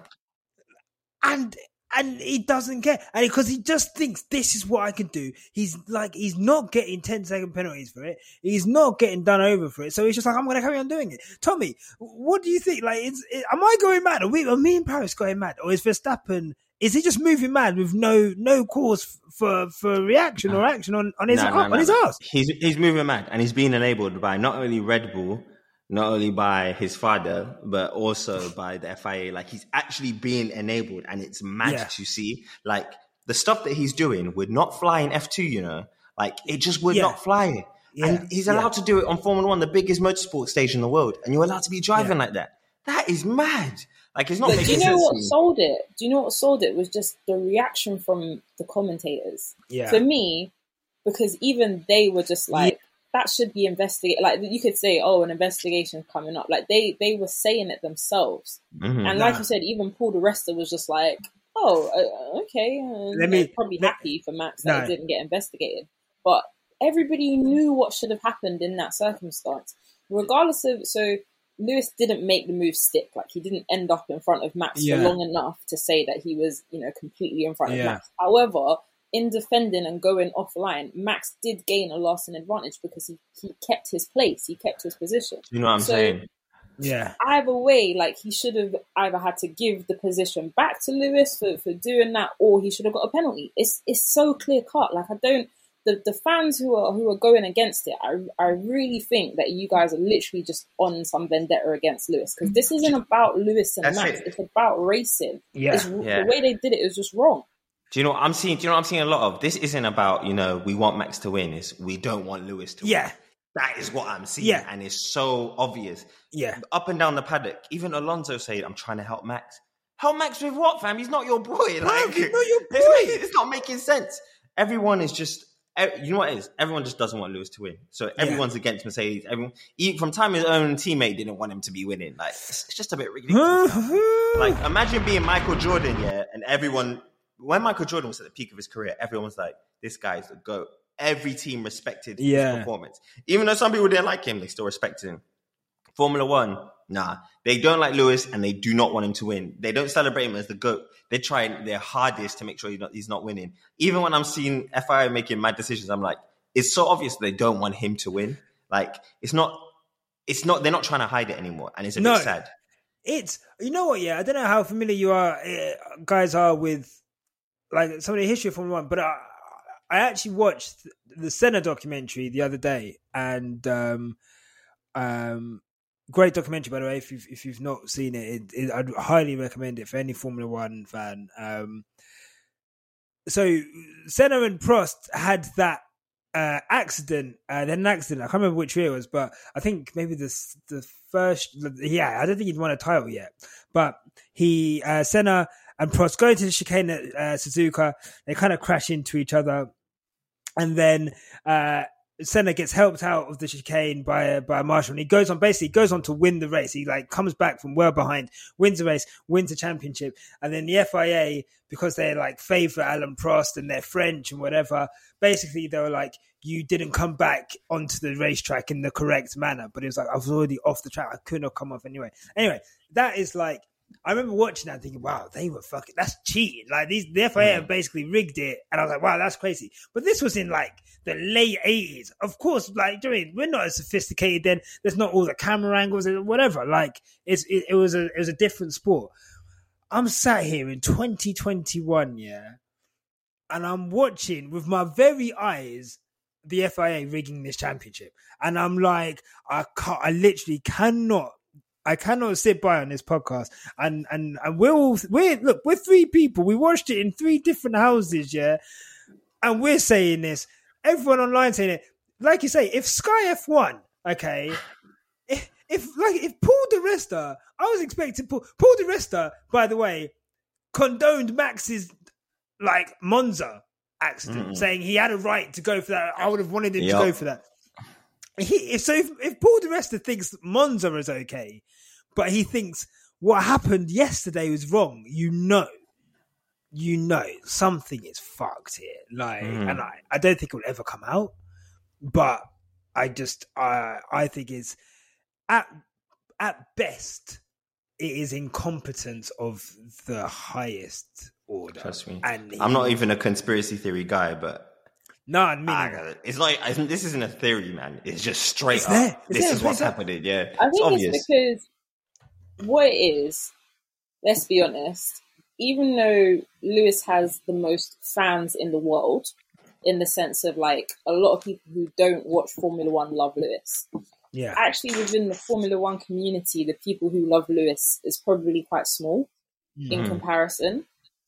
And and he doesn't care. And because he just thinks this is what I can do. He's like, he's not getting 10 second penalties for it. He's not getting done over for it. So he's just like, I'm going to carry on doing it. Tomi, what do you think? Like, is, am I going mad? Are we, are me and Paris going mad? Or is Verstappen is he just moving mad with no no cause for for reaction or action on on his no, no, no, on his ass? He's he's moving mad, and he's being enabled by not only Red Bull, not only by his father, but also by the FIA. Like he's actually being enabled, and it's mad yeah. to see. Like the stuff that he's doing would not fly in F two. You know, like it just would yeah. not fly. Yeah. And he's allowed to do it on Formula One, the biggest motorsport stage in the world, and you're allowed to be driving like that. That is mad. Like it's not. But do you know what sold it? Do you know what sold it was just the reaction from the commentators. Yeah. For me, because even they were just like. Yeah. That should be investigated. Like you could say, "Oh, an investigation coming up." Like they they were saying it themselves, mm-hmm, and like you said, even Paul di Resta was just like, "Oh, uh, okay." And let me probably let, happy for Max that no. it didn't get investigated, but everybody knew what should have happened in that circumstance, regardless of. So Lewis didn't make the move stick. Like he didn't end up in front of Max yeah. for long enough to say that he was, you know, completely in front yeah. of Max. However, in defending and going offline, Max did gain a lasting advantage because he, he kept his place, he kept his position. You know what I'm so, saying? Yeah. Either way, like he should have either had to give the position back to Lewis for, for doing that, or he should have got a penalty. It's it's so clear cut. Like I don't the, the fans who are who are going against it, I I really think that you guys are literally just on some vendetta against Lewis because this isn't about Lewis and That's Max. It. It's about racing. Yeah. yeah. the way they did it is just wrong. Do you know what I'm seeing? Do you know what I'm seeing a lot of? This isn't about you know we want Max to win. It's we don't want Lewis to yeah. win. That is what I'm seeing, yeah. and it's so obvious. Yeah, up and down the paddock. Even Alonso said, "I'm trying to help Max." Help Max with what, fam? He's not your boy. Like, he's not your boy. It's, it's not making sense. Everyone is just you know what it is? Everyone just doesn't want Lewis to win. So everyone's yeah. against Mercedes. Everyone, from time his own teammate didn't want him to be winning. Like it's, it's just a bit ridiculous. like imagine being Michael Jordan, yeah, and everyone when Michael Jordan was at the peak of his career, everyone was like, "This guy's the goat." Every team respected yeah. his performance, even though some people didn't like him. They still respected him. Formula One, nah, they don't like Lewis and they do not want him to win. They don't celebrate him as the GOAT. They're trying their hardest to make sure he's not, he's not winning. Even when I'm seeing FIA making mad decisions, I'm like, it's so obvious they don't want him to win. Like, it's not, it's not, they're not trying to hide it anymore. And it's a no, bit sad. It's, you know what, yeah, I don't know how familiar you are, uh, guys are with like some of the history of Formula One, but I, I actually watched the Senna documentary the other day and, um, um, great documentary by the way. If you've if you've not seen it, it, it I'd highly recommend it for any Formula One fan. Um, so Senna and Prost had that uh, accident. Uh, then an accident. I can't remember which year it was, but I think maybe the the first. Yeah, I don't think he'd won a title yet, but he uh, Senna and Prost go into the chicane at uh, Suzuka. They kind of crash into each other, and then uh, Senna gets helped out of the chicane by by marshal, and he goes on basically goes on to win the race. He like comes back from well behind, wins the race, wins the championship, and then the FIA because they like favour Alain Prost and they're French and whatever. Basically, they were like, "You didn't come back onto the racetrack in the correct manner." But it was like I was already off the track. I couldn't have come off anyway. Anyway, that is like I remember watching that thinking, wow, they were fucking, that's cheating. Like these, the FIA have basically rigged it. And I was like, wow, that's crazy. But this was in like the late 80s. Of course, like, doing, we're not as sophisticated then. There's not all the camera angles and whatever. Like, it's, it, it was a, it was a different sport. I'm sat here in 2021, yeah, and I'm watching with my very eyes the FIA rigging this championship. And I'm like, I can't, I literally cannot I cannot sit by on this podcast and and and we're all we're look we're three people. We watched it in three different houses, yeah, and we're saying this. Everyone online saying it. Like you say, if Sky F one, okay, if, if like if Paul di Resta, I was expecting Paul Paul di Resta. By the way, condoned Max's like Monza accident, mm. saying he had a right to go for that. I would have wanted him yep. to go for that. He, so if, if Paul di Resta thinks Monza is okay, but he thinks what happened yesterday was wrong. You know, you know something is fucked here. Like, mm. and I, I don't think it will ever come out. But I just, I, I think it's at at best it is incompetence of the highest order. Trust me, and I'm not even a conspiracy theory guy, but no, I mean, I it's like I, this isn't a theory, man. It's just straight it's up. This there, is what's happening. Yeah, I think it's, obvious. it's because what it is, let's be honest, even though Lewis has the most fans in the world, in the sense of like a lot of people who don't watch Formula One love Lewis. Yeah. Actually, within the Formula One community, the people who love Lewis is probably quite small mm-hmm. in comparison.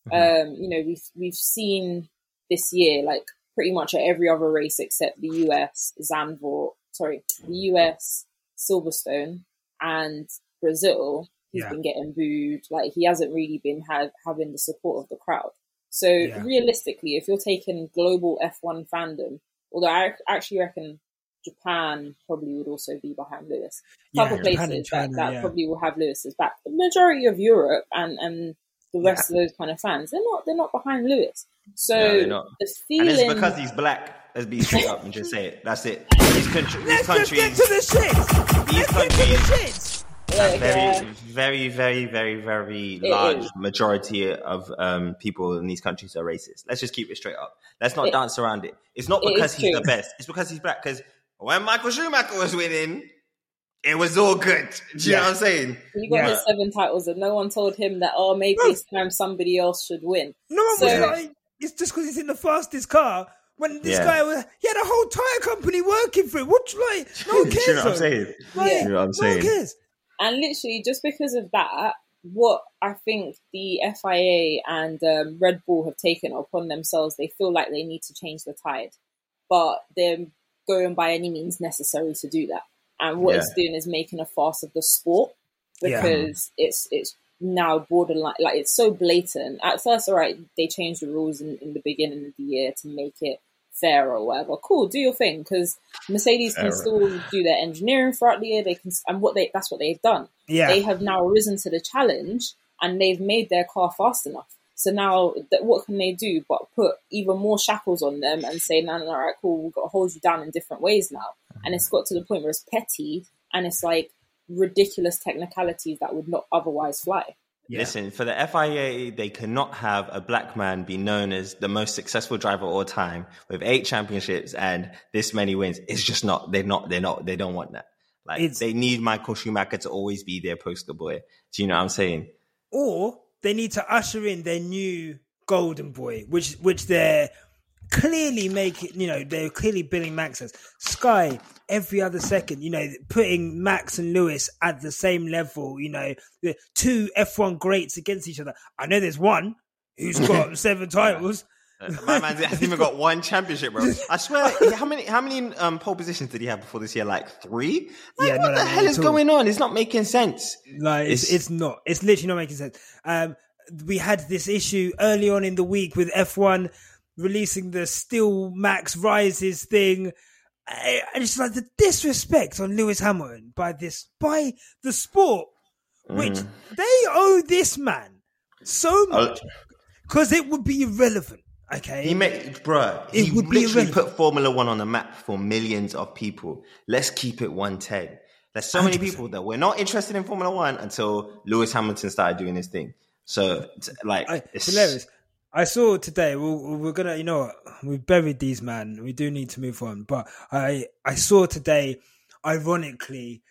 Mm-hmm. Um, you know, we've we've seen this year, like pretty much at every other race except the US Zandvoort, sorry, the US Silverstone and Brazil, he's yeah. been getting booed. Like he hasn't really been have, having the support of the crowd. So yeah. realistically, if you're taking global F1 fandom, although I actually reckon Japan probably would also be behind Lewis. A couple yeah, places China, that, that yeah. probably will have Lewis's back. The majority of Europe and, and the rest of those kind of fans, they're not they're not behind Lewis. So no, the feeling and it's because he's black. Let's be straight up and just say it. That's it. These, country, these countries. Let's get to the shit. These Let's countries. Get to the shit very, very, very, very, very large majority of um, people in these countries are racist. Let's just keep it straight up. Let's not it, dance around it. It's not because he's true. the best. It's because he's black. Because when Michael Schumacher was winning, it was all good. Do you yeah. know what I'm saying? He got yeah. his seven titles, and no one told him that. Oh, maybe no. this time somebody else should win. No one so, was like, "It's just because he's in the fastest car." When this yeah. guy was, he had a whole tire company working for him. What like? No one cares. you know what I'm saying? Like, you know what I'm saying? No one cares. And literally, just because of that, what I think the FIA and um, Red Bull have taken upon themselves, they feel like they need to change the tide, but they're going by any means necessary to do that. And what yeah. it's doing is making a farce of the sport because yeah. it's it's now borderline like it's so blatant. At first, all right, they changed the rules in, in the beginning of the year to make it fair or whatever. Cool, do your thing because Mercedes can still do their engineering throughout the year. They can, and what they that's what they've done. Yeah, they have now risen to the challenge and they've made their car fast enough. So now, that what can they do but put even more shackles on them and say, no, no, no, all right, cool, we've got to hold you down in different ways now. And it's got to the point where it's petty and it's like ridiculous technicalities that would not otherwise fly. Yeah. Listen, for the FIA, they cannot have a black man be known as the most successful driver of all time with eight championships and this many wins. It's just not. They're not. They're not. They don't want that. Like it's, they need Michael Schumacher to always be their poster boy. Do you know what I'm saying? Or they need to usher in their new golden boy, which which they're clearly making. You know, they're clearly billing Max as Sky every other second, you know, putting Max and Lewis at the same level, you know, the two F1 greats against each other. I know there's one who's got seven titles. My man hasn't even got one championship, bro. I swear, how many how many um, pole positions did he have before this year? Like three? Like, yeah, what the hell is going on? It's not making sense. Like it's, it's, it's not. It's literally not making sense. Um, we had this issue early on in the week with F1 releasing the Steel Max Rises thing. And it's like the disrespect on Lewis Hamilton by this by the sport, which mm. they owe this man so much because it would be irrelevant. Okay, he made, bruh. It he would literally put Formula One on the map for millions of people. Let's keep it one ten. There's so 100%. many people that we're not interested in Formula One until Lewis Hamilton started doing his thing. So, like, I, it's hilarious. I saw today. We're, we're gonna, you know, we've buried these man. We do need to move on. But I, I saw today, ironically,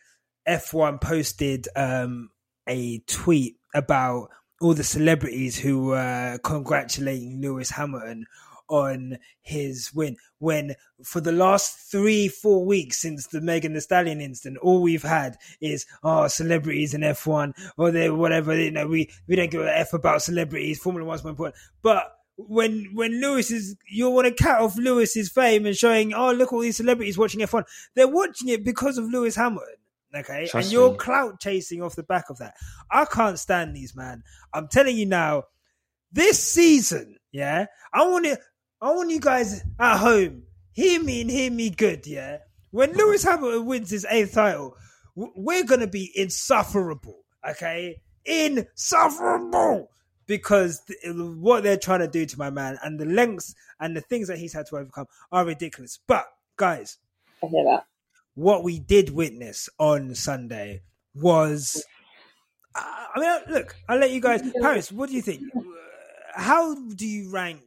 F1 posted um, a tweet about all the celebrities who were congratulating Lewis Hamilton on his win when for the last three, four weeks since the Megan Thee Stallion incident, all we've had is oh celebrities in F1 or they whatever, you know, we, we don't give a F about celebrities, Formula One's more important. But when when Lewis is you want to cut off Lewis's fame and showing, oh look all these celebrities watching F1. They're watching it because of Lewis Hamilton. Okay. Trust and you're me. clout chasing off the back of that. I can't stand these, man. I'm telling you now, this season, yeah, I want to I want you guys at home hear me and hear me good. Yeah, when Lewis Hamilton wins his eighth title, we're gonna be insufferable. Okay, insufferable because th- what they're trying to do to my man and the lengths and the things that he's had to overcome are ridiculous. But guys, I hear that. What we did witness on Sunday was. I mean, look, I'll let you guys. Paris, what do you think? How do you rank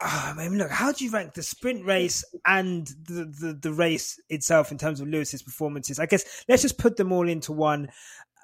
I mean, look, how do you rank the sprint race and the, the, the, race itself in terms of Lewis's performances? I guess let's just put them all into one.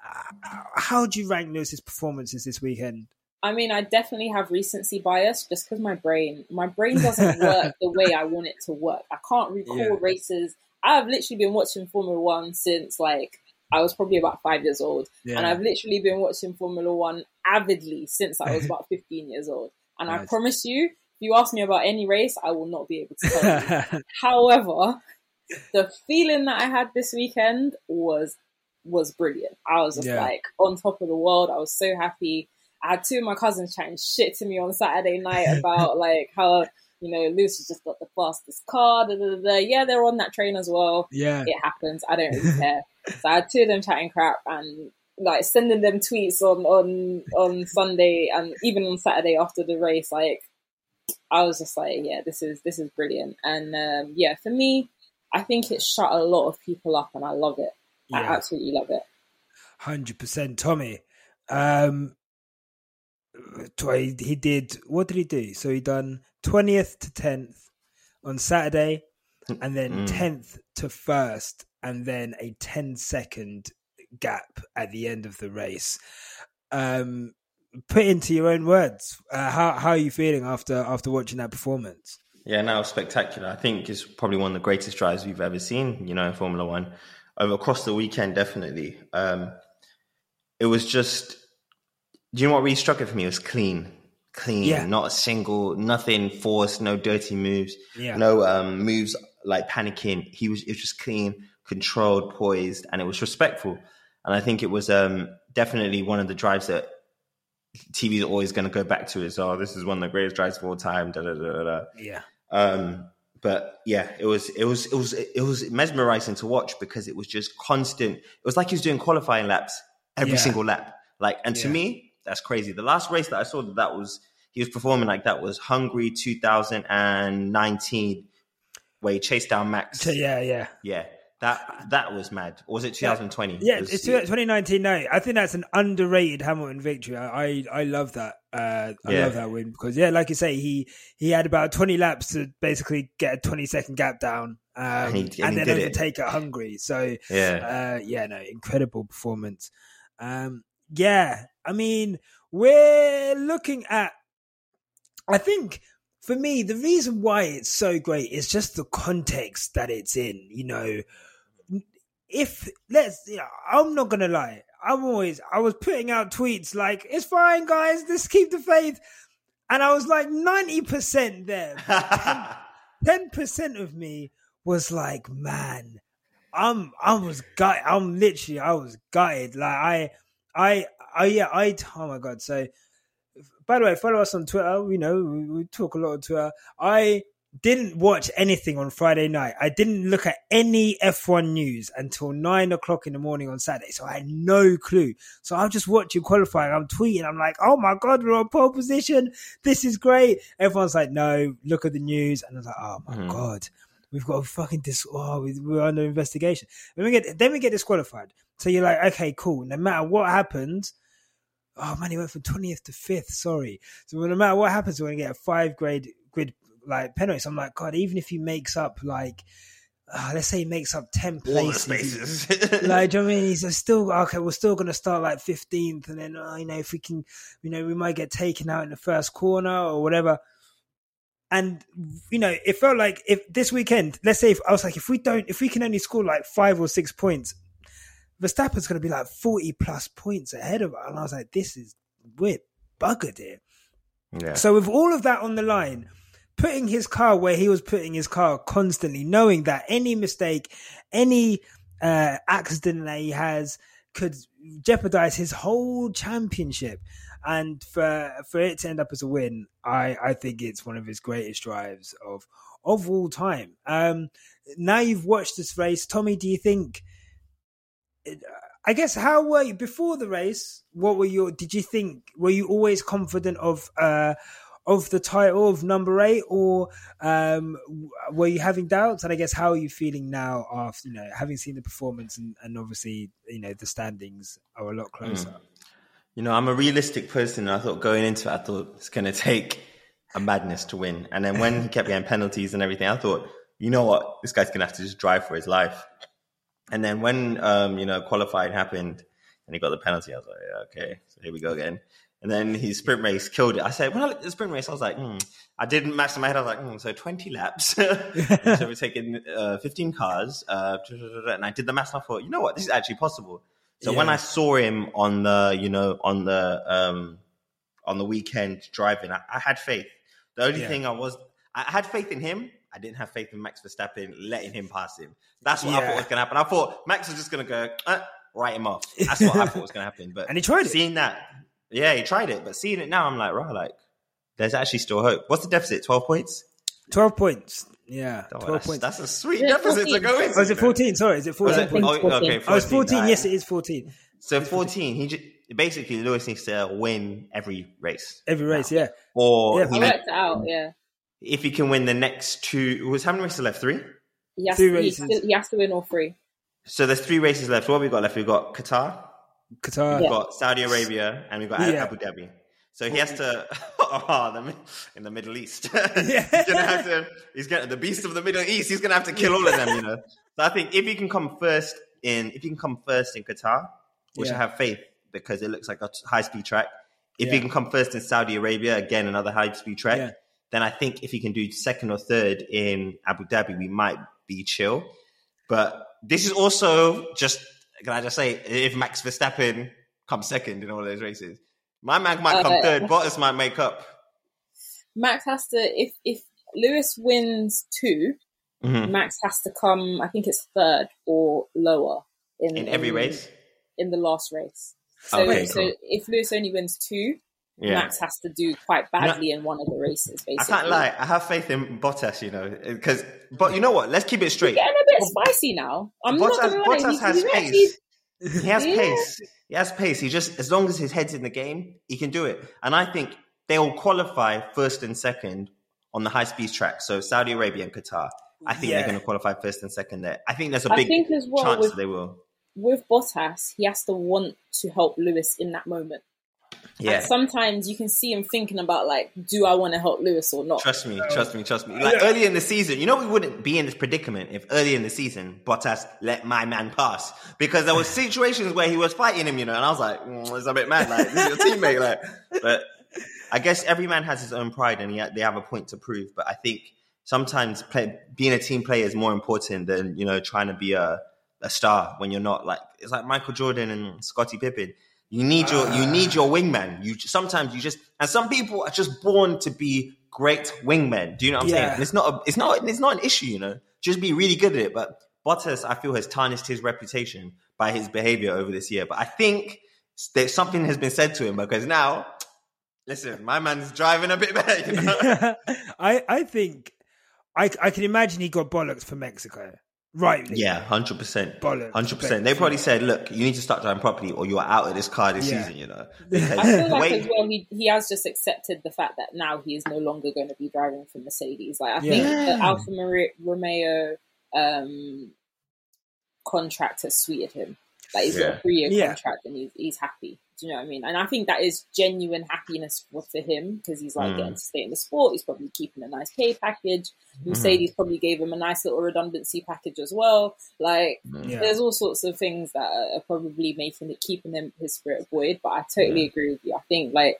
Uh, how do you rank Lewis's performances this weekend? I mean, I definitely have recency bias just because my brain, my brain doesn't work the way I want it to work. I can't recall yeah. races. I've literally been watching Formula One since like I was probably about five years old, yeah. and I've literally been watching Formula One avidly since I was about fifteen years old. And nice. I promise you, you ask me about any race, I will not be able to tell you. However, the feeling that I had this weekend was was brilliant. I was just yeah. like on top of the world. I was so happy. I had two of my cousins chatting shit to me on Saturday night about like how you know Lewis has just got the fastest car. Da, da, da, yeah, they're on that train as well. Yeah, it happens. I don't really care. so I had two of them chatting crap and like sending them tweets on on on Sunday and even on Saturday after the race, like I was just like, yeah, this is this is brilliant. And um, yeah, for me, I think it shut a lot of people up, and I love it. Yeah. I absolutely love it. Hundred percent, Tomi. Um, he did. What did he do? So he done twentieth to tenth on Saturday, and then mm. tenth mm. to first, and then a 10 second gap at the end of the race. Um, put into your own words. Uh, how how are you feeling after after watching that performance? Yeah, no, spectacular. I think it's probably one of the greatest drives we've ever seen. You know, in Formula One, over across the weekend, definitely. Um, it was just. Do you know what really struck it for me? It was clean, clean, yeah. not a single, nothing forced, no dirty moves, yeah. no um, moves like panicking. He was it was just clean, controlled, poised, and it was respectful. And I think it was um, definitely one of the drives that TV is always going to go back to is, oh, this is one of the greatest drives of all time. Da, da, da, da. Yeah. Um, but yeah, it was it was it was it was mesmerizing to watch because it was just constant. It was like he was doing qualifying laps every yeah. single lap. Like, and to me, that's crazy. The last race that I saw that that was he was performing like that was Hungary 2019, where he chased down Max. Yeah, yeah, yeah. That that was mad. Or was it 2020? Yeah, it it's 2019. No, I think that's an underrated Hamilton victory. I I, I love that. Uh, I yeah. love that win because yeah, like you say, he he had about 20 laps to basically get a 20 second gap down, um, and, he, and, and then overtake at Hungary. So yeah, uh, yeah, no, incredible performance. Um, yeah, I mean, we're looking at. I think for me, the reason why it's so great is just the context that it's in. You know, if let's, you know, I'm not gonna lie. I'm always, I was putting out tweets like, "It's fine, guys. Let's keep the faith." And I was like 90% there. 10% of me was like, man, I'm I was gut I'm literally I was gutted. Like I I I yeah, I oh my god. So by the way, follow us on Twitter. You know, we, we talk a lot on Twitter. I didn't watch anything on Friday night. I didn't look at any F1 news until nine o'clock in the morning on Saturday. So I had no clue. So I'm just watching qualifying. I'm tweeting. I'm like, oh my God, we're on pole position. This is great. Everyone's like, no, look at the news. And I was like, oh my mm-hmm. God, we've got a fucking dis- oh, we're under investigation. Then we get, then we get disqualified. So you're like, okay, cool. No matter what happens, oh man, he went from 20th to 5th. Sorry. So no matter what happens, we're going to get a five grade grid like penalties. I'm like, God, even if he makes up like, uh, let's say he makes up 10 places. like, do you know I mean? He's still, okay, we're still going to start like 15th. And then, uh, you know, if we can, you know, we might get taken out in the first corner or whatever. And, you know, it felt like if this weekend, let's say if I was like, if we don't, if we can only score like five or six points, Verstappen's going to be like 40 plus points ahead of us. And I was like, this is, we're buggered here. Yeah. So with all of that on the line, putting his car where he was putting his car constantly, knowing that any mistake, any uh, accident that he has could jeopardize his whole championship. And for for it to end up as a win, I, I think it's one of his greatest drives of of all time. Um, now you've watched this race, Tomi. Do you think? I guess how were you before the race? What were your? Did you think? Were you always confident of uh, of the title of number eight, or um, were you having doubts? And I guess how are you feeling now after you know having seen the performance and, and obviously you know the standings are a lot hmm. closer. Mm. You know, I'm a realistic person. I thought going into it, I thought it's going to take a madness to win. And then when he kept getting penalties and everything, I thought, you know what, this guy's going to have to just drive for his life. And then when um, you know qualifying happened and he got the penalty, I was like, yeah, okay, so here we go again. And then his sprint race killed it. I said, when I looked at the sprint race, I was like, hmm. I didn't match in my head. I was like, hmm, so 20 laps. so we're taking uh, 15 cars. Uh, and I did the math and I thought, you know what? This is actually possible. So yeah. when I saw him on the, you know, on the, um, on the weekend driving, I, I had faith. The only yeah. thing I was, I had faith in him. I didn't have faith in Max Verstappen letting him pass him. That's what yeah. I thought was going to happen. I thought Max was just going to go, uh, write him off. That's what I thought was going to happen. But and he tried seeing it. that, yeah, he tried it, but seeing it now, I'm like, right, like, there's actually still hope. What's the deficit? Twelve points. Twelve points. Yeah, oh, 12 that's, points. That's a sweet deficit to go into. Oh, is it 14? Sorry, is it 14? It, oh, okay, 14. Oh, it's 14. Right. Yes, it is 14. So 14, he just, basically Lewis needs to win every race. Every race, now. yeah. Or yeah, he worked out, yeah. If he can win the next two, was how many races left? Three. He has, to, he, he has to win all three. So there's three races left. What have we got left? We've got Qatar, Qatar. We've got Saudi Arabia and we've got yeah. Abu Dhabi. So he has to oh, in the Middle East. he's gonna have to. He's gonna the beast of the Middle East. He's gonna have to kill all of them. You know. So I think if he can come first in, if he can come first in Qatar, which yeah. I have faith because it looks like a high speed track. If yeah. he can come first in Saudi Arabia, again another high speed track, yeah. then I think if he can do second or third in Abu Dhabi, we might be chill. But this is also just can I just say, if Max Verstappen comes second in all those races, my man might come uh, third. Bottas might make up. Max has to if if Lewis wins 2 mm-hmm. Max has to come. I think it's third or lower in, in every in, race in the last race. So, okay, so cool. if Lewis only wins two, yeah. Max has to do quite badly in one of the races. Basically, I can't lie. I have faith in Bottas, you know, because but you know what? Let's keep it straight. He's getting a bit spicy now. I'm Bottas, not Bottas has pace. Actually... He has yeah. pace. He has pace. He just as long as his head's in the game, he can do it. And I think they'll qualify first and second on the high speed track. So Saudi Arabia and Qatar. I think yeah. they're going to qualify first and second there. I think there's a big well chance with, they will. With Bottas, he has to want to help Lewis in that moment. Yeah. And sometimes you can see him thinking about like, do I want to help Lewis or not? Trust me, trust me, trust me. Like yeah. early in the season, you know, we wouldn't be in this predicament if early in the season Bottas let my man pass because there were situations where he was fighting him, you know, and I was like, mm, it's a bit mad. Like this is your teammate, like. But I guess every man has his own pride and ha- they have a point to prove. But I think sometimes play, being a team player is more important than you know trying to be a a star when you're not. Like it's like Michael Jordan and Scottie Pippen You need your you need ah. your wingman. You sometimes you just and some people are just born to be great wingmen. Do you know what I'm yeah. saying? it's not a, it's not it's not an issue, you know. Just be really good at it. But Bottas, I feel, has tarnished his reputation by his behavior over this year. But I think that something has been said to him because now, listen, my man's driving a bit better. You know? I I think I I can imagine he got bollocks for Mexico. Right. Yeah, hundred percent. Hundred percent. They probably said, "Look, you need to start driving properly, or you're out of this car this yeah. season." You know. Because I feel like way- as well, he he has just accepted the fact that now he is no longer going to be driving for Mercedes. Like I yeah. think the Alfa Romeo um, contract has sweeted him. Like he's yeah. got a three year yeah. contract and he's he's happy. Do you know what I mean? And I think that is genuine happiness for, for him because he's like mm. getting to stay in the sport. He's probably keeping a nice pay package. Mm. Mercedes probably gave him a nice little redundancy package as well. Like mm. yeah. there's all sorts of things that are probably making it keeping him his spirit buoyed. But I totally agree with you. I think like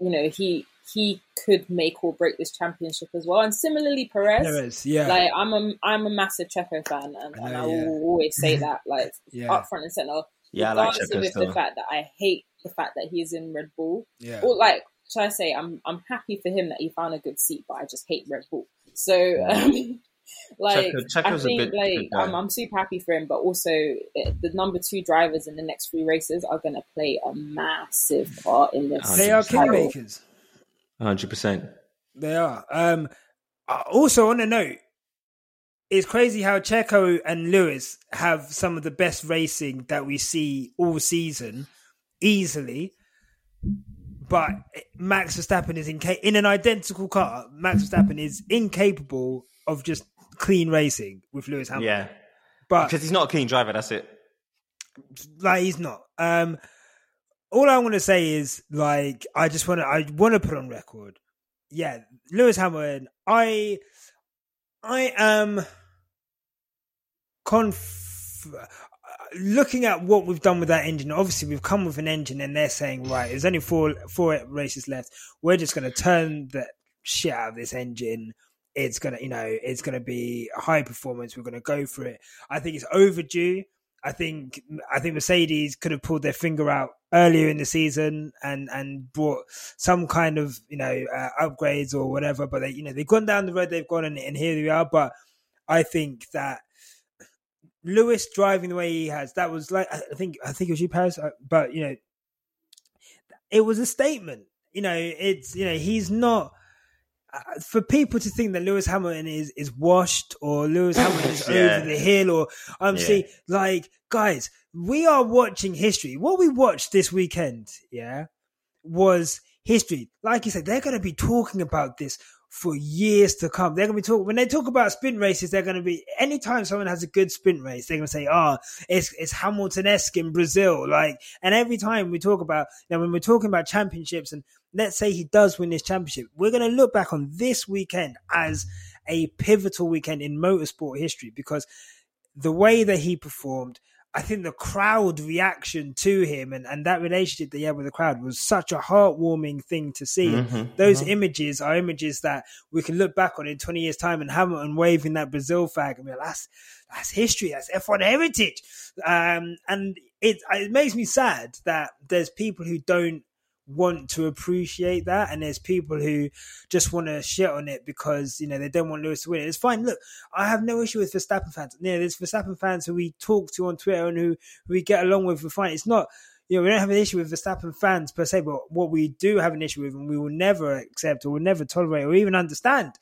you know he he could make or break this championship as well. And similarly, Perez, Perez yeah, like I'm a I'm a massive Checo fan, and, I, know, and I will always say that, like yeah. up front and center. Yeah, regardless I like of the fact that I hate the fact that he's in Red Bull, yeah, or like should I say, I'm I'm happy for him that he found a good seat, but I just hate Red Bull. So. Um, like Checo, I think, bit, like I'm, I'm, super happy for him, but also eh, the number two drivers in the next three races are going to play a massive part in this. They are kingmakers. Hundred percent. They are. Um, uh, also, on a note, it's crazy how Checo and Lewis have some of the best racing that we see all season, easily. But Max Verstappen is in in an identical car. Max Verstappen is incapable of just clean racing with Lewis Hamilton. Yeah, but because he's not a clean driver, that's it. Like he's not. Um, all I want to say is like I just want to I want to put on record. Yeah, Lewis Hamilton. I I am conf looking at what we've done with that engine. Obviously, we've come with an engine, and they're saying right, there's only four four races left. We're just going to turn the shit out of this engine. It's gonna, you know, it's gonna be high performance. We're gonna go for it. I think it's overdue. I think I think Mercedes could have pulled their finger out earlier in the season and and brought some kind of you know uh, upgrades or whatever. But they you know they've gone down the road they've gone and, and here we are. But I think that Lewis driving the way he has that was like I think I think it was you Paris, uh, but you know it was a statement. You know it's you know he's not uh, for people to think that Lewis Hamilton is is washed or Lewis Hamilton is yeah. over the hill or I'm um, yeah. see like guys, we are watching history. What we watched this weekend, yeah, was history. Like you said, they're going to be talking about this for years to come. They're going to be talking when they talk about sprint races. They're going to be anytime someone has a good sprint race, they're going to say, "Oh, it's it's Hamilton esque in Brazil." Like, and every time we talk about now, when we're talking about championships, and let's say he does win this championship, we're going to look back on this weekend as a pivotal weekend in motorsport history because the way that he performed I think the crowd reaction to him and, and that relationship that he had with the crowd was such a heartwarming thing to see. Mm-hmm, Those mm-hmm. images are images that we can look back on in 20 years' time and Hamilton waving that Brazil flag and be like, that's, that's history, that's F1 heritage. Um, and it, it makes me sad that there's people who don't want to appreciate that, and there's people who just want to shit on it because you know they don't want Lewis to win. It's fine. Look, I have no issue with Verstappen fans. Yeah, there's Verstappen fans who we talk to on Twitter and who, who we get along with. We're fine. It's not. You know, we don't have an issue with Verstappen fans per se, but what we do have an issue with, and we will never accept or will never tolerate or even understand,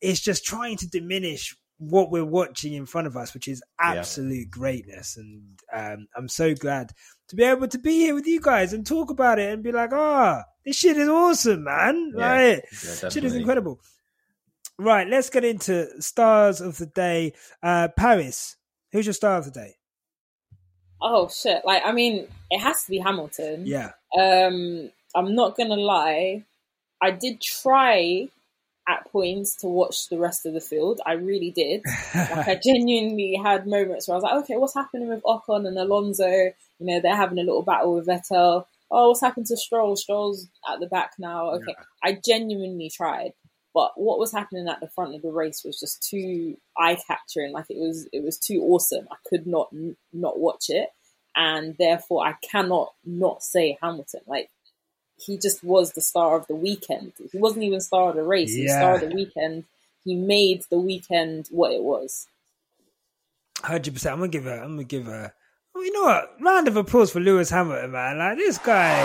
is just trying to diminish what we're watching in front of us, which is absolute yeah. greatness. And um, I'm so glad to be able to be here with you guys and talk about it and be like, ah, oh, this shit is awesome, man. Yeah, right. Yeah, shit is incredible. Right, let's get into stars of the day. Uh, Paris, who's your star of the day? Oh shit! Like, I mean, it has to be Hamilton. Yeah. Um, I'm not gonna lie. I did try at points to watch the rest of the field. I really did. like I genuinely had moments where I was like, okay, what's happening with Ocon and Alonso? You know, they're having a little battle with Vettel. Oh, what's happened to Stroll? Stroll's at the back now. Okay. Yeah. I genuinely tried. But what was happening at the front of the race was just too eye catching. Like it was, it was too awesome. I could not not watch it. and therefore I cannot not say Hamilton. Like he just was the star of the weekend. He wasn't even star of the race. Yeah. He was star of the weekend. He made the weekend what it was. Hundred percent. I'm gonna give a. I'm gonna give a. You know what? Round of applause for Lewis Hamilton, man. Like this guy,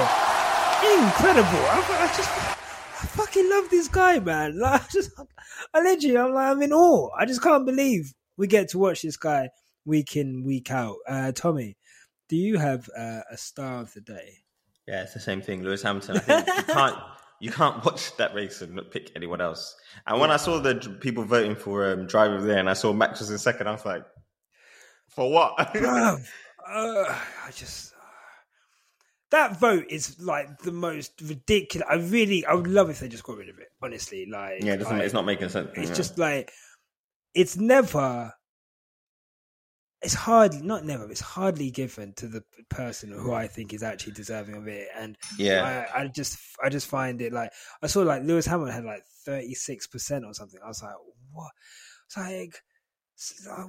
incredible. I, I just, I fucking love this guy, man. Like, I just, I literally, I'm like, I'm in awe. I just can't believe we get to watch this guy week in, week out. Uh, Tomi, do you have uh, a star of the day? Yeah, it's the same thing, Lewis Hamilton. I think you can't you can't watch that race and not pick anyone else. And when I saw the people voting for um, driver there, and I saw Max was in second, I was like, for what? Uh, I just that vote is like the most ridiculous. I really, I would love if they just got rid of it. Honestly, like yeah, it like, it's not making sense. It's yeah. just like it's never it's hardly not never it's hardly given to the person who i think is actually deserving of it. And yeah. I, I just i just find it like i saw like lewis hamilton had like 36% or something. I was like what? It's like,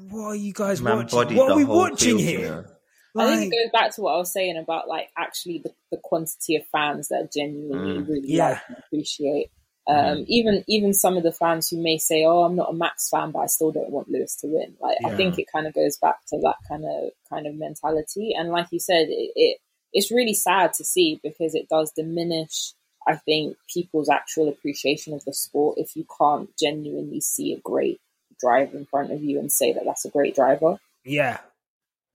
what are you guys Man watching? what are we watching here? like, I think it goes back to what I was saying about like actually the, the quantity of fans that genuinely mm, really yeah. like and appreciate um, mm. Even even some of the fans who may say, "Oh, I'm not a Max fan, but I still don't want Lewis to win." Like yeah. I think it kind of goes back to that kind of kind of mentality. And like you said, it, it it's really sad to see because it does diminish. I think people's actual appreciation of the sport if you can't genuinely see a great driver in front of you and say that that's a great driver. Yeah,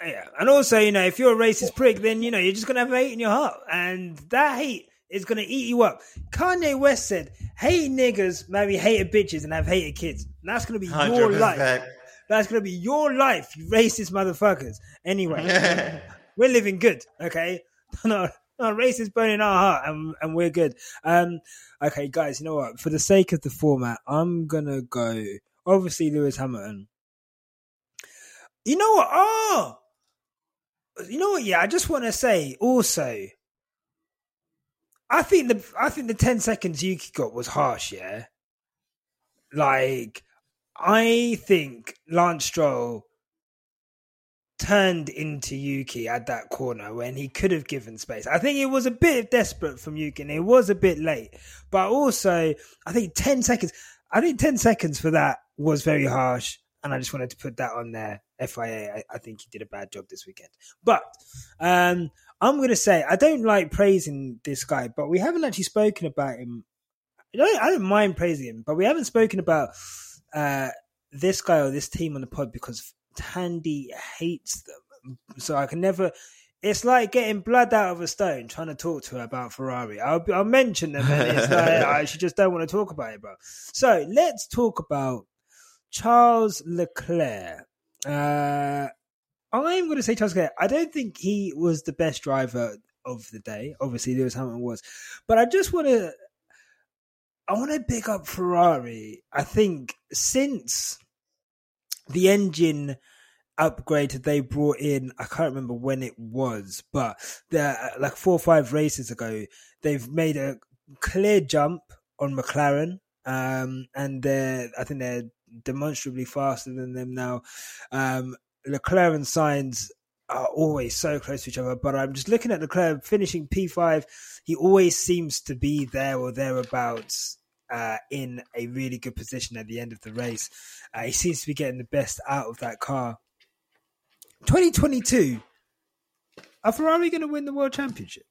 yeah, and also, you know, if you're a racist prick, then you know you're just gonna have hate in your heart, and that hate is going to eat you up. Kanye West said, hate niggers maybe hated bitches and have hated kids. And that's going to be 100%. your life. That's going to be your life, you racist motherfuckers. Anyway, we're living good, okay? No, no, racist burning our heart and, and we're good. Um, okay, guys, you know what? For the sake of the format, I'm going to go, obviously, Lewis Hamilton. You know what? Oh! You know what? Yeah, I just want to say also, I think the I think the ten seconds Yuki got was harsh. Yeah, like I think Lance Stroll turned into Yuki at that corner when he could have given space. I think it was a bit desperate from Yuki and it was a bit late. But also, I think 10 seconds, I think 10 seconds for that was very harsh. And I just wanted to put that on there. FIA, I, I think he did a bad job this weekend. But um, I'm going to say I don't like praising this guy, but we haven't actually spoken about him. I don't, I don't mind praising him, but we haven't spoken about uh, this guy or this team on the pod because Thandie hates them. So I can never. It's like getting blood out of a stone trying to talk to her about Ferrari. I'll, I'll mention them, and it's like I she just don't want to talk about it, bro. So let's talk about Charles Leclerc. Uh, I'm going to say Charles Leclerc. I don't think he was the best driver of the day. Obviously, Lewis Hamilton was, but I just want to. I want to pick up Ferrari. I think since the engine upgrade that they brought in, I can't remember when it was, but like four or five races ago, they've made a clear jump on McLaren. Um, and they're, I think they're demonstrably faster than them now. Um, Leclerc and Sainz are always so close to each other, but I'm just looking at Leclerc finishing P5. He always seems to be there or thereabouts uh, in a really good position at the end of the race. Uh, he seems to be getting the best out of that car. 2022, are Ferrari going to win the World Championship?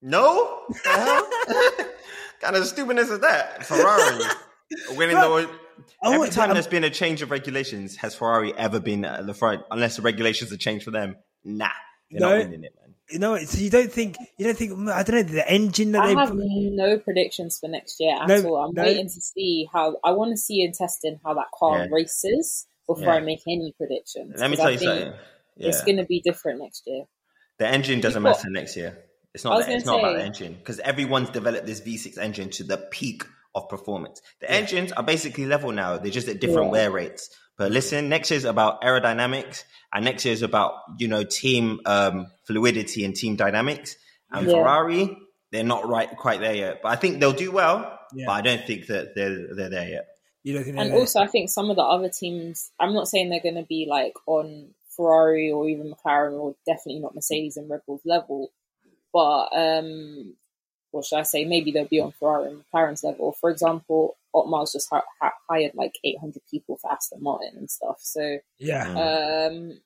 No? kind of stupidness is that? Ferrari winning the World Every time um, there's been a change of regulations, has Ferrari ever been at the front? Unless the regulations have changed for them, nah, they're no, not winning it, man. You know, so you don't think you don't think I don't know the engine that I they have put... no predictions for next year at no, all. I'm no. waiting to see how I want to see in testing how that car yeah. races before yeah. I make any predictions. Let me tell you something. Yeah. It's going to be different next year. The engine doesn't matter next year. It's not. That, it's say, not about the engine because everyone's developed this V6 engine to the peak of performance. The yeah. engines are basically level now. They're just at different yeah. wear rates. But listen, next year is about aerodynamics, and next year is about you know team um, fluidity and team dynamics. And yeah. Ferrari, they're not right quite there yet. But I think they'll do well. But I don't think that they're they're there yet. You don't think and also, I think some of the other teams. I'm not saying they're going to be like on Ferrari or even McLaren, or definitely not Mercedes and Red Bull's level. But um, what should I say? Maybe they'll be on Ferrari and McLaren's level. For example, Otmar's just ha- ha- hired like 800 people for Aston Martin and stuff. So yeah. Um,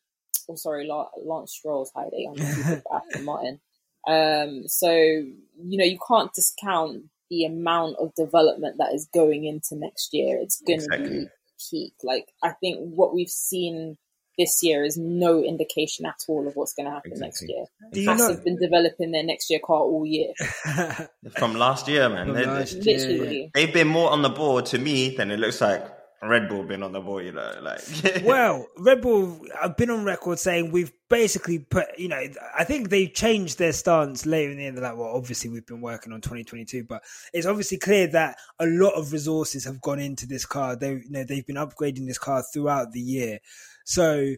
oh, sorry, Lance Stroll's hired 800 people for Aston Martin. Um, so you know you can't discount the amount of development that is going into next year. It's going to exactly. be peak. Like I think what we've seen this year is no indication at all of what's going to happen exactly. next year. Do Haas have been developing their next year car all year. From last year, man. They, last year, literally. They've been more on the board to me than it looks like Red Bull been on the board, you know, like. well, Red Bull, I've been on record saying we've basically put, you know, I think they changed their stance later in the end. They're like, well, obviously we've been working on 2022, but it's obviously clear that a lot of resources have gone into this car. They, you know, they've been upgrading this car throughout the year. So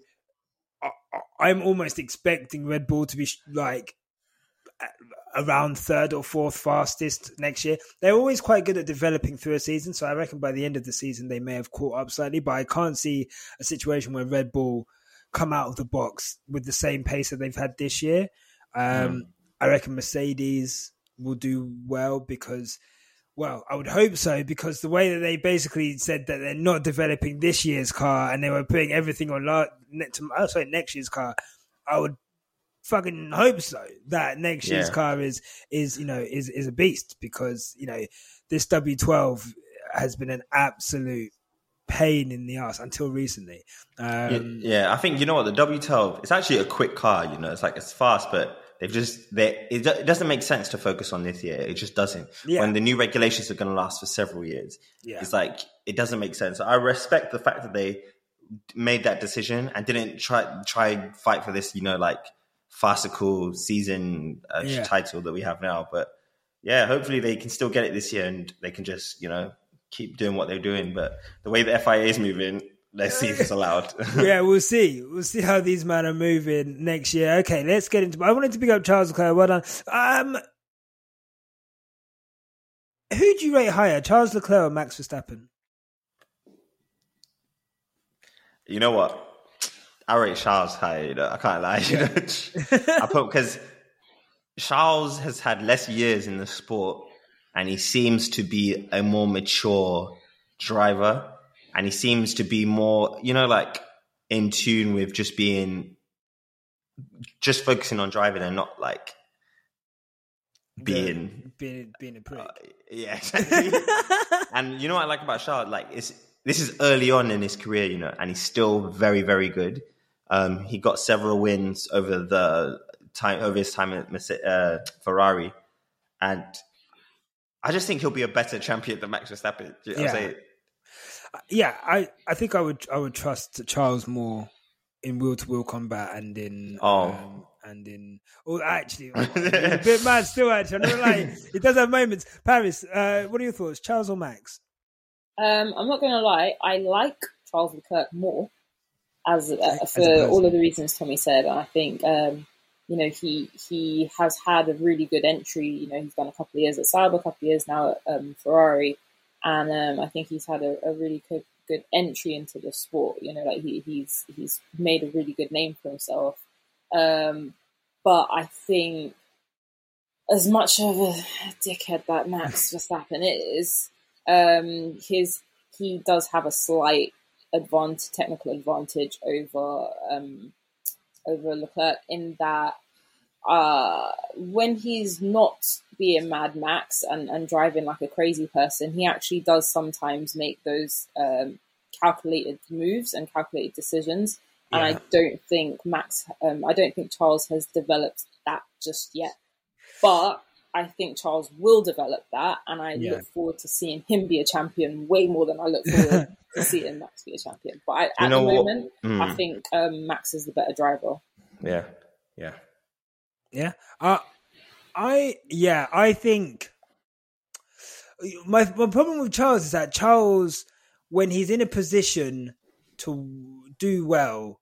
I'm almost expecting Red Bull to be like around third or fourth fastest next year. They're always quite good at developing through a season, so I reckon by the end of the season they may have caught up slightly. But I can't see a situation where Red Bull come out of the box with the same pace that they've had this year. Um, mm. I reckon Mercedes will do well because well, I would hope so because the way that they basically said that they're not developing this year's car and they were putting everything on la- to, oh, sorry, next year's car, I would fucking hope so that next year's yeah. car is is you know is is a beast because you know this W12 has been an absolute pain in the ass until recently. Um, yeah, yeah, I think you know what the W12 it's actually a quick car. You know, it's like it's fast, but They've just they it, it doesn't make sense to focus on this year. It just doesn't. Yeah. When the new regulations are going to last for several years, yeah. it's like it doesn't make sense. I respect the fact that they made that decision and didn't try try fight for this, you know, like farcical season uh, yeah. title that we have now. But yeah, hopefully they can still get it this year and they can just you know keep doing what they're doing. But the way the FIA is moving, Let's see if it's allowed. yeah, we'll see. We'll see how these men are moving next year. Okay, let's get into. I wanted to pick up Charles Leclerc. Well done. Um, who do you rate higher, Charles Leclerc or Max Verstappen? You know what? I rate Charles higher. You know, I can't lie. You know? I put because Charles has had less years in the sport, and he seems to be a more mature driver and he seems to be more, you know, like in tune with just being, just focusing on driving and not like being being being a prick. Uh, yeah, exactly. and you know what I like about Charles? Like, it's this is early on in his career, you know, and he's still very, very good. Um, he got several wins over the time over his time at uh, Ferrari, and I just think he'll be a better champion than Max Verstappen. You know yeah yeah, I, I think I would I would trust Charles more in wheel to wheel combat and in oh um, and in oh actually a bit mad still actually. I'm not lying. It does have moments. Paris, uh, what are your thoughts, Charles or Max? Um, I'm not going to lie. I like Charles Leclerc more as, uh, for all of the reasons Tomi said. I think um, you know he he has had a really good entry. You know he's done a couple of years at Sauber, a couple of years now at um, Ferrari and um, I think he's had a, a really good, good entry into the sport. You know, like he, he's he's made a really good name for himself. Um, but I think as much of a dickhead that Max Verstappen is, um, his he does have a slight advantage, technical advantage over um, over Leclerc in that uh, when he's not being Mad Max and, and driving like a crazy person, he actually does sometimes make those um, calculated moves and calculated decisions. And yeah. I don't think Max, um, I don't think Charles has developed that just yet. But I think Charles will develop that, and I yeah. look forward to seeing him be a champion way more than I look forward to seeing Max be a champion. But I, at the moment, mm. I think um, Max is the better driver. Yeah, yeah. Yeah. Uh, I yeah, I think my my problem with Charles is that Charles, when he's in a position to do well,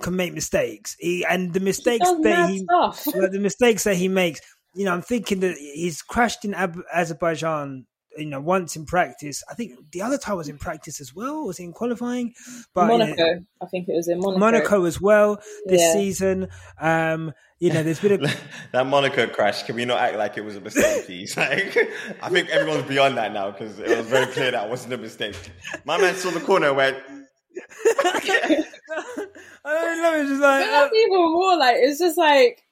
can make mistakes. He and the mistakes he that he like the mistakes that he makes. You know, I'm thinking that he's crashed in Ab- Azerbaijan you know, once in practice. I think the other time was in practice as well. Was in qualifying, but Monaco. You know, I think it was in Monaco. Monaco as well this yeah. season. Um, you know, there's been a that Monaco crash. Can we not act like it was a mistake, please? Like, I think everyone's beyond that now because it was very clear that it wasn't a mistake. My man saw the corner went. I don't know. It's just like but that's uh, even more like it's just like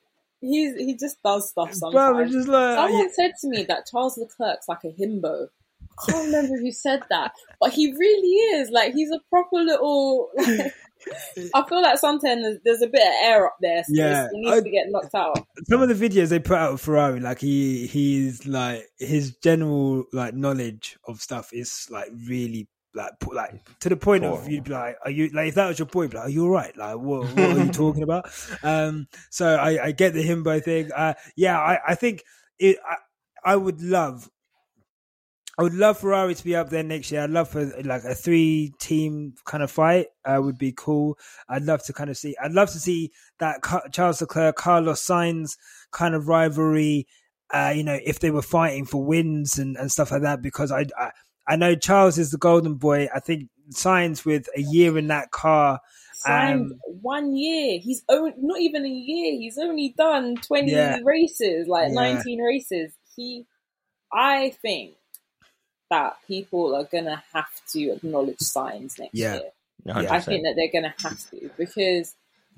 he's he just does stuff sometimes. just like, Someone yeah. said to me that Charles Leclerc's like a himbo. I can't remember who said that, but he really is. Like he's a proper little. Like, I feel like sometimes there's a bit of air up there. So yeah, he needs I, to get knocked out. Some of the videos they put out of Ferrari, like he he's like his general like knowledge of stuff is like really like like to the point of you'd be like, are you like if that was your point, like, are you all right? Like what, what are you talking about? Um, so I, I get the himbo thing. Uh, yeah, I, I think it. I, I would love I would love Ferrari to be up there next year. I'd love for like a three team kind of fight. Uh, would be cool. I'd love to kind of see. I'd love to see that Charles Leclerc, Carlos Sainz kind of rivalry. Uh, you know, if they were fighting for wins and, and stuff like that, because I, I I know Charles is the golden boy. I think Sainz with a year in that car. Um, one year. He's only, not even a year. He's only done twenty yeah. races, like yeah. nineteen races. He, I think that people are gonna have to acknowledge Sainz next yeah. year. 100%. I think that they're gonna have to because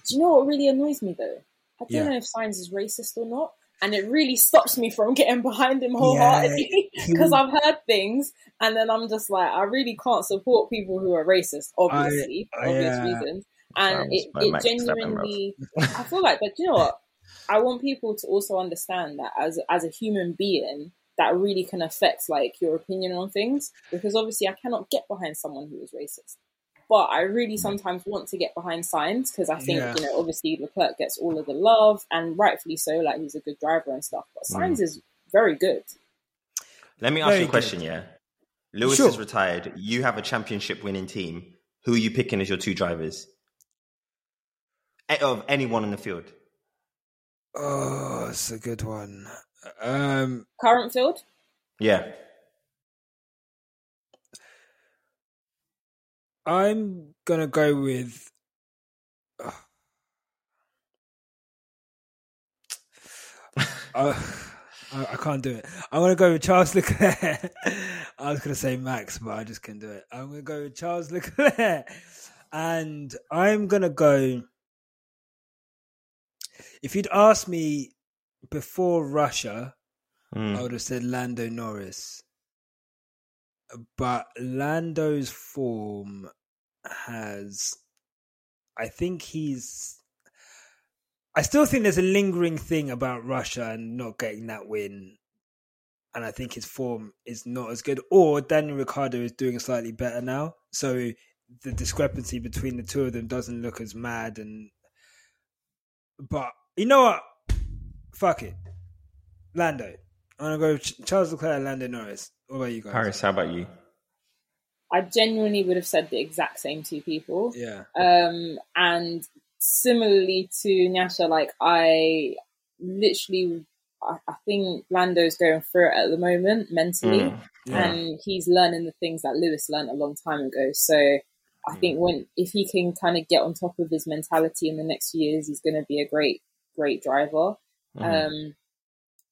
do you know what really annoys me though? I don't yeah. know if Sainz is racist or not, and it really stops me from getting behind him wholeheartedly because yeah. I've heard things, and then I'm just like, I really can't support people who are racist, obviously, I, I, obvious uh, reasons, and it, it genuinely, I feel like, but you know what? I want people to also understand that as as a human being, that really can affect like your opinion on things because obviously I cannot get behind someone who is racist. But I really sometimes want to get behind Sainz because I think, yeah. you know, obviously Leclerc gets all of the love and rightfully so, like he's a good driver and stuff. But Sainz mm. is very good. Let me ask very you a question, good. yeah. Lewis sure. is retired. You have a championship winning team. Who are you picking as your two drivers? Of anyone in the field? Oh, it's a good one. Um, Current field? Yeah. I'm gonna go with. Uh, uh, I, I, can't do it. I'm gonna go with Charles Leclerc. I was gonna say Max, but I just couldn't do it. I'm gonna go with Charles Leclerc, and I'm gonna go. If you'd asked me before Russia, mm. I would have said Lando Norris. But Lando's form has. I think he's. I still think there's a lingering thing about Russia and not getting that win. And I think his form is not as good. Or Daniel Ricciardo is doing slightly better now. So the discrepancy between the two of them doesn't look as mad and but you know what Fuck it. Lando. I'm gonna go Charles Leclerc, Lando Norris. What about you guys? Paris, how about you? I genuinely would have said the exact same two people. Yeah. Um, and similarly to Nyasha, like I literally, I, I, think Lando's going through it at the moment mentally, mm, yeah. and he's learning the things that Lewis learned a long time ago. So I mm. think when if he can kind of get on top of his mentality in the next few years, he's going to be a great, great driver. Mm-hmm. Um,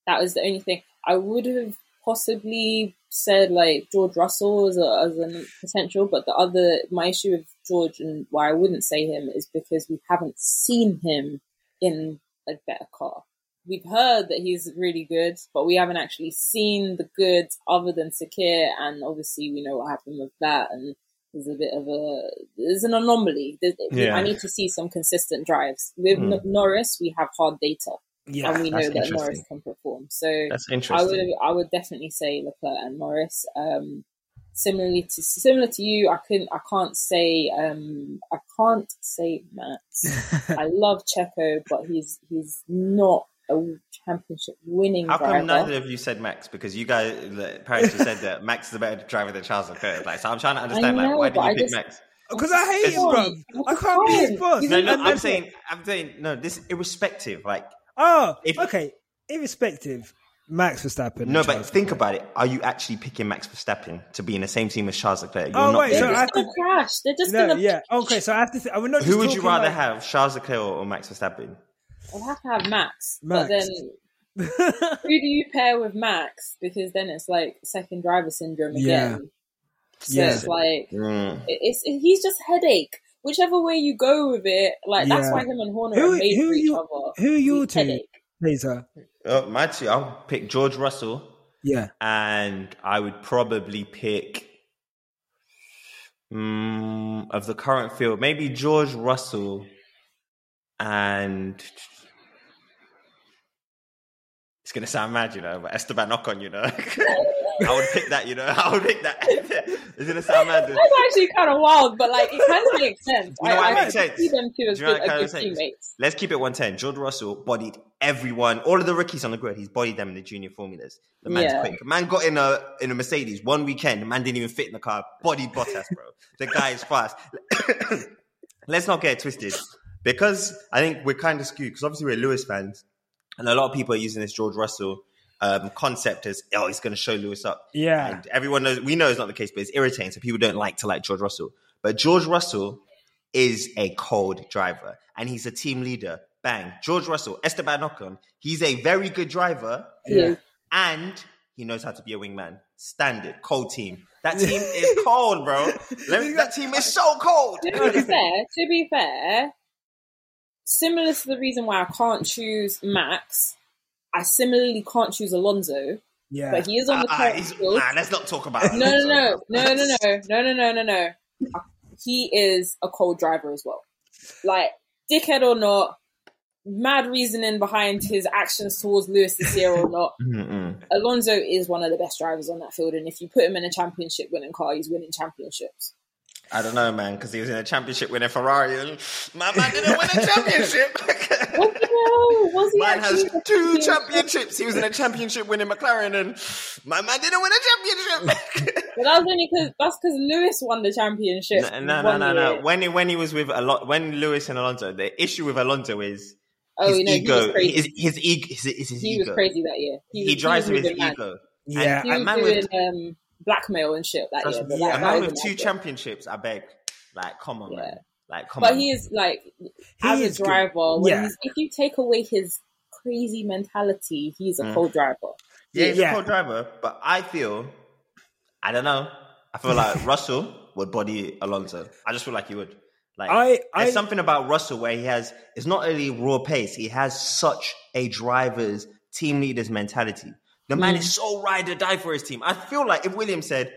that was the only thing. I would have possibly said like George Russell as a, as a potential, but the other my issue with George and why I wouldn't say him is because we haven't seen him in a better car. We've heard that he's really good, but we haven't actually seen the goods other than Sakhir, and obviously we know what happened with that, and there's a bit of a there's an anomaly. There's, yeah. I need to see some consistent drives with mm. Norris. We have hard data. Yeah, and we know that Norris can perform. So that's interesting. I would I would definitely say Leclerc and Norris. Um, similarly to similar to you, I couldn't I can't say um, I can't say Max. I love Checo, but he's he's not a championship winning. How driver. come neither of you said Max? Because you guys, Paris, you said that Max is a better driver than Charles Leclerc. Like, so I'm trying to understand, know, like, why did you pick just, Max? Because I hate him, bro. I can't be his boss. No, no, I'm saying, I'm saying, no. This irrespective, like Oh, if, okay. Irrespective, Max Verstappen. No, but think about it. Are you actually picking Max Verstappen to be in the same team as Charles Leclerc? You're Oh, not wait, doing so They're. I just gonna crash. They're just No, gonna. yeah. Okay, so I have to. Th- we're not just Who would you rather like- have, Charles Leclerc or Max Verstappen? I'll have to have Max, Max. but then who do you pair with Max? Because then it's like second driver syndrome again. Yeah. again. So Yeah. it's like Mm. it- it's he's just headache. Whichever way you go with it, like that's why him and Horner Who- are made who for each other. Who are your He's two, headache. Laser? Oh, my two, I'll pick George Russell, Yeah. and I would probably pick mm, of the current field, maybe George Russell, and it's gonna sound mad, you know, but Esteban Ocon, you know. I would pick that, you know. I would pick that. it's gonna sound mad. That's actually kind of wild, but like it kind of makes sense. You know what I, I sense? see them two as good, good teammates. Let's keep it 110. George Russell bodied everyone, all of the rookies on the grid. He's bodied them in the junior formulas. The man's Yeah. quick. Man got in a in a Mercedes one weekend. The man didn't even fit in the car. Bodied Bottas, bro. the guy is fast. Let's not get it twisted. Because I think we're kind of skewed, because obviously we're Lewis fans, and a lot of people are using this George Russell um, concept as, oh, he's going to show Lewis up. Yeah. And everyone knows, we know it's not the case, but it's irritating. So people don't like to like George Russell. But George Russell is a cold driver and he's a team leader. Bang. George Russell, Esteban Ocon, he's a very good driver Yeah. and he knows how to be a wingman. Standard, cold team. That team is cold, bro. Let me, that team is so cold. To be fair, to be fair, similar to the reason why I can't choose Max, I similarly can't choose Alonso, Yeah. but he is on the Ah, current he's- field. nah, let's not talk about No, no, no, no, no, no, no, no, no, no, no. He is a cold driver as well. Like, dickhead or not, mad reasoning behind his actions towards Lewis this year or not, Mm-mm. Alonso is one of the best drivers on that field. And if you put him in a championship winning car, he's winning championships. I don't know, man, because he was in a championship winning Ferrari and my man didn't win a championship. What the? Was he Man has actually in a two championships. He was in a championship winning McLaren, and my man didn't win a championship. But that was only because that's because Lewis won the championship. no, no, no, no, no. When he, when he was with a lot, when Lewis and Alonso, the issue with Alonso is Oh, his you know, he ego. was crazy. His, his ego. His, his, his he ego. was crazy that year. He, was- drives was with his moving mad. ego. Yeah. He And, was a man with um, blackmail and shit that trust year. me, But yeah, that, a that with two year. championships. I beg, like, come on, Yeah. man. Like, come But on. But he is like, He as is a driver, when Yeah. he's, if you take away his crazy mentality, he's a Mm. cold driver. Yeah, he's Yeah. a cold driver, but I feel, I don't know. I feel like Russell would body Alonso. I just feel like he would. Like, I- I- there's something about Russell where he has. It's not only raw pace; he has such a driver's team leader's mentality. The man is mm. so ride or die for his team. I feel like if Williams said,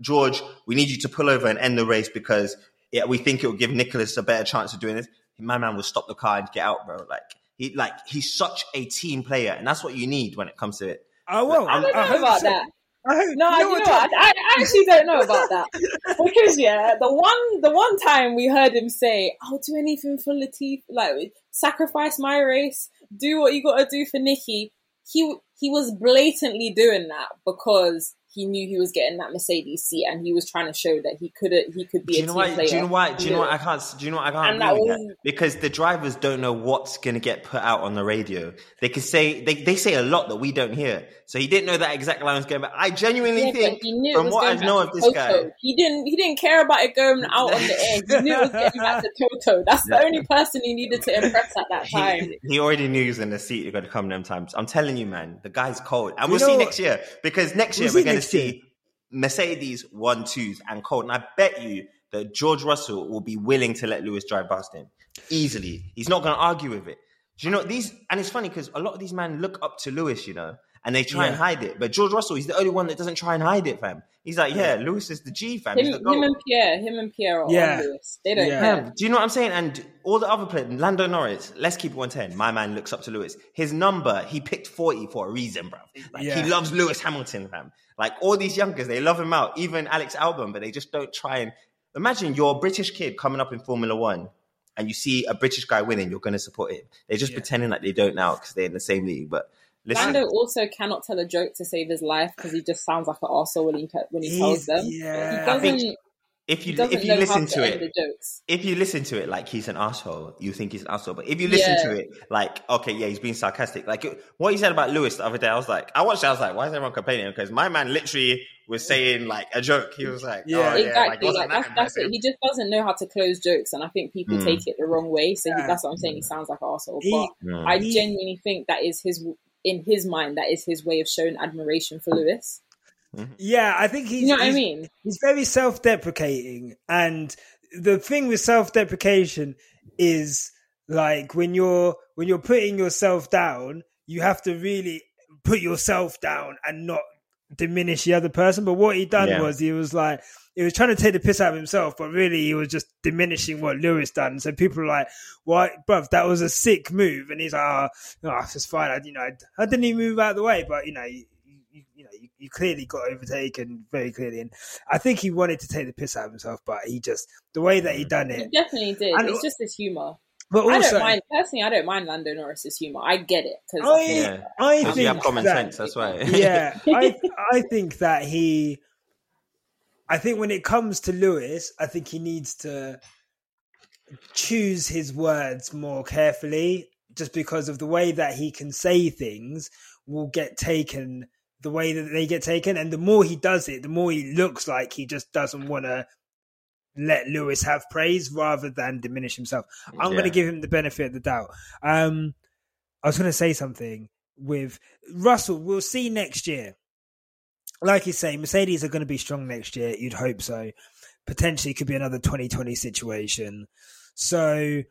"George, we need you to pull over and end the race because yeah, we think it will give Nicholas a better chance of doing this," my man would stop the car and get out, bro. Like he, like he's such a team player, and that's what you need when it comes to it. I will. I don't know about that. I No, you you know know, what, what? I, I actually don't know about that because yeah, the one the one time we heard him say, "I'll do anything for Latif, like sacrifice my race, do what you got to do for Nikki." He he was blatantly doing that because he knew he was getting that Mercedes seat, and he was trying to show that he could he could be Do a you know why? player. Do you know why? Do you know Yeah. what I can't? Do you know what I can't And agree with was-? Because the drivers don't know what's going to get put out on the radio. They can say they, they say a lot that we don't hear. So he didn't know that exact line was going. But I genuinely Yeah, think, he knew from what I know of this Toto. guy, he didn't he didn't care about it going out on the air. He knew it was getting back to Toto. That's the only person he needed to impress at that time. he, he already knew he was in the seat. You're going to come them times. I'm telling you, man, the guy's cold, and You we'll see next year because next year we're going to. See Mercedes one twos and cold. And I bet you that George Russell will be willing to let Lewis drive past him easily. He's not going to argue with it. Do you know these? And it's funny because a lot of these men look up to Lewis, you know, and they try and hide it. But George Russell, he's the only one that doesn't try and hide it, fam. He's like, yeah, Lewis is the G, fam. Him, the him and Pierre, him and Pierre are Yeah. on Lewis. They don't Yeah. care. Do you know what I'm saying? And all the other players, Lando Norris, let's keep it 110. My man looks up to Lewis. His number, he picked 40 for a reason, bro. Like, Yeah. he loves Lewis Hamilton, fam. Like, all these youngers, they love him out. Even Alex Albon, but they just don't try and. Imagine you're a British kid coming up in Formula One and you see a British guy winning, you're going to support him. They're just Yeah. pretending like they don't now because they're in the same league. But listen, Lando also cannot tell a joke to save his life because he just sounds like an arsehole when he when he tells them. yeah. he I think- doesn't. if you if you listen to, to it, if you listen to it like he's an asshole, you think he's an asshole. But if you listen yeah. to it like, okay, yeah, he's being sarcastic. Like what he said about Lewis the other day, I was like, I watched, it, I was like, why is everyone complaining? Because my man literally was saying like a joke. He was like, yeah, oh, exactly. Yeah, like, like that's, that's it. He just doesn't know how to close jokes, and I think people mm. take it the wrong way. So he, that's what I'm saying. He sounds like an asshole, but mm. I genuinely think that is his in his mind. That is his way of showing admiration for Lewis. Mm-hmm. Yeah, I think he's. You know what I mean? He's very self-deprecating, and the thing with self-deprecation is like when you're when you're putting yourself down, you have to really put yourself down and not diminish the other person. But what he done yeah. was he was like he was trying to take the piss out of himself, but really he was just diminishing what Lewis done. So people are like, "What, well, bruv? That was a sick move." And he's like, "Oh, no, it's fine. I, you know, I, I didn't even move out of the way, but you know." you, you know, you, you, clearly got overtaken very clearly, and I think he wanted to take the piss out of himself, but he just the way that he mm. done it, he definitely did. And, it's just his humor. But also, I don't mind personally. I don't mind Lando Norris's humor. I get it because I, yeah. I think you have common that, sense. That's why. yeah, I I think that he. I think when it comes to Lewis, I think he needs to choose his words more carefully, just because of the way that he can say things will get taken the way that they get taken. And the more he does it, the more he looks like he just doesn't want to let Lewis have praise rather than diminish himself. I'm yeah. going to give him the benefit of the doubt. Um, I was going to say something with Russell. We'll see next year. Like you say, Mercedes are going to be strong next year. You'd hope so. Potentially could be another 2020 situation. So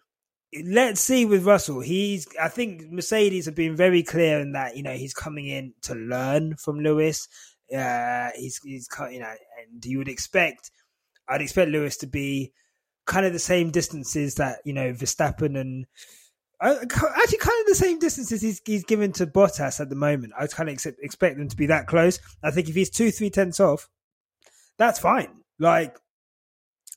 let's see with Russell. He's, I think Mercedes have been very clear in that, you know, he's coming in to learn from Lewis. Uh, he's, he's, you know, and you would expect, I'd expect Lewis to be kind of the same distances that, you know, Verstappen and, actually kind of the same distances he's, he's given to Bottas at the moment. I kind of expect, expect them to be that close. I think if he's two, three tenths off, that's fine. Like,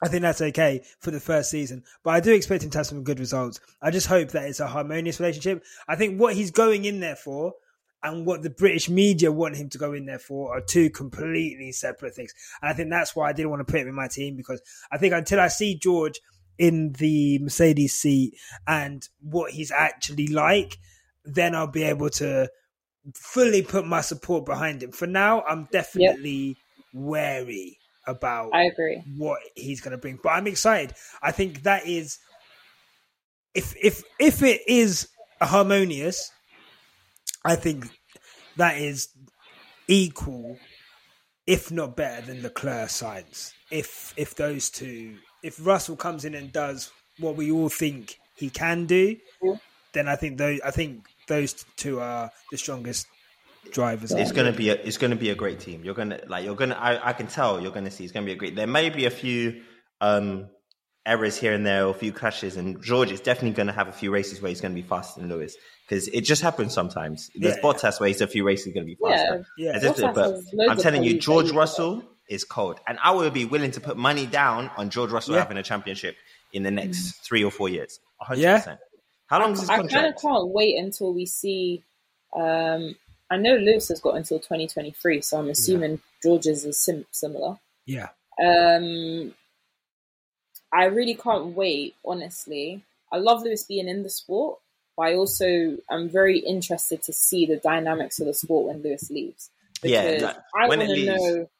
I think that's okay for the first season, but I do expect him to have some good results. I just hope that it's a harmonious relationship. I think what he's going in there for and what the British media want him to go in there for are two completely separate things. And I think that's why I didn't want to put him in my team because I think until I see George in the Mercedes seat and what he's actually like, then I'll be able to fully put my support behind him. For now, I'm definitely yep. wary about I agree what he's going to bring. But I'm excited. I think that is if if if it is harmonious, I think that is equal, if not better than Leclerc Sainz. If if those two, if Russell comes in and does what we all think he can do, then I think those I think those two are the strongest drivers. It's going to be a it's going to be a great team. You're going to like you're going to I, I can tell you're going to see it's going to be a great. There may be a few um errors here and there or a few crashes and George is definitely going to have a few races where he's going to be faster than Lewis because it just happens sometimes. There's yeah. Bottas where he's a few races going to be faster. Yeah, yeah. but I'm telling you, George Russell is cold, and I would be willing to put money down on George Russell yeah. having a championship in the next mm. three or four years. 100%. Yeah. How long is his contract? I kind of can't wait until we see um, I know Lewis has got until 2023, so I'm assuming yeah. George's is sim- similar. Yeah. Um, I really can't wait, honestly. I love Lewis being in the sport, but I also am very interested to see the dynamics of the sport when Lewis leaves. Because yeah, I want to know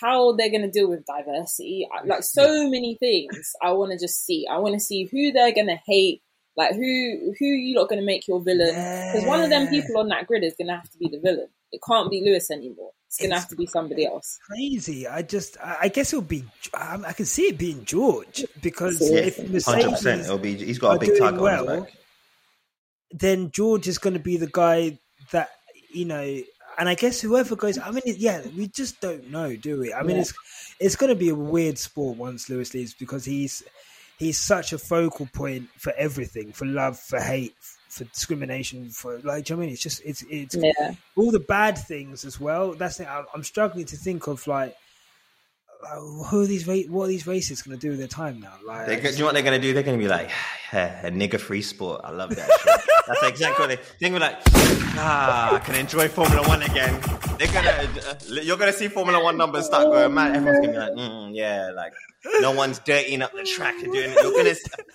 how they're going to deal with diversity. Like so many things, I want to just see. I want to see who they're going to hate, like who who you not going to make your villain? Because one of them people on that grid is going to have to be the villain. It can't be Lewis anymore. It's going to have to be somebody else. Crazy. I just I guess it'll be. Um, I can see it being George because yeah, if Mercedes it'll be. He's got a big target well, on his back. Then George is going to be the guy that you know. And I guess whoever goes, I mean, yeah, we just don't know, do we? I mean, yeah. it's it's going to be a weird sport once Lewis leaves because he's he's such a focal point for everything, for love, for hate, for discrimination, for like, you know I mean? It's just it's it's yeah. all the bad things as well. That's the, I'm struggling to think of like. Uh, who are these? What are these racists going to do with their time now? Like, they, do you know what they're going to do? They're going to be like a nigger free sport. I love that. That's exactly what they. They're going to be like, ah, I can enjoy Formula One again. They're gonna, uh, you're going to see Formula One numbers start going mad. Everyone's going to be like, mm, yeah, like no one's dirtying up the track and doing it. You're gonna,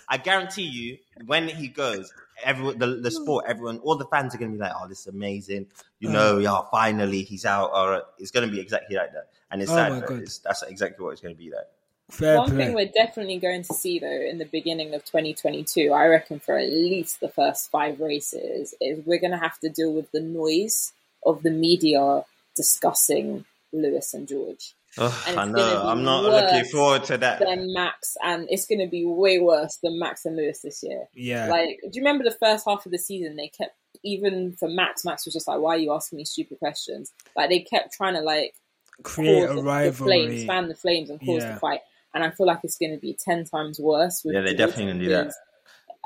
I guarantee you, when he goes, everyone, the, the sport, everyone, all the fans are gonna be like, "Oh, this is amazing!" You know, yeah, finally he's out. Or it's gonna be exactly like that, and it's Oh sad. it's, that's exactly what it's gonna be like. Fair One play. thing we're definitely going to see though in the beginning of 2022, I reckon for at least the first five races, is we're going to have to deal with the noise of the media discussing Lewis and George. Ugh, And I know. I'm not looking forward to that. Then Max, and it's going to be way worse than Max and Lewis this year. yeah. Like, do you remember the first half of the season? They kept even for Max. Max was just like, "Why are you asking me stupid questions?" Like they kept trying to like Create cause a the, the rivalry. flames, fan the flames, and cause Yeah. the fight. And I feel like it's going to be ten times worse. With Yeah, they're George definitely gonna do that.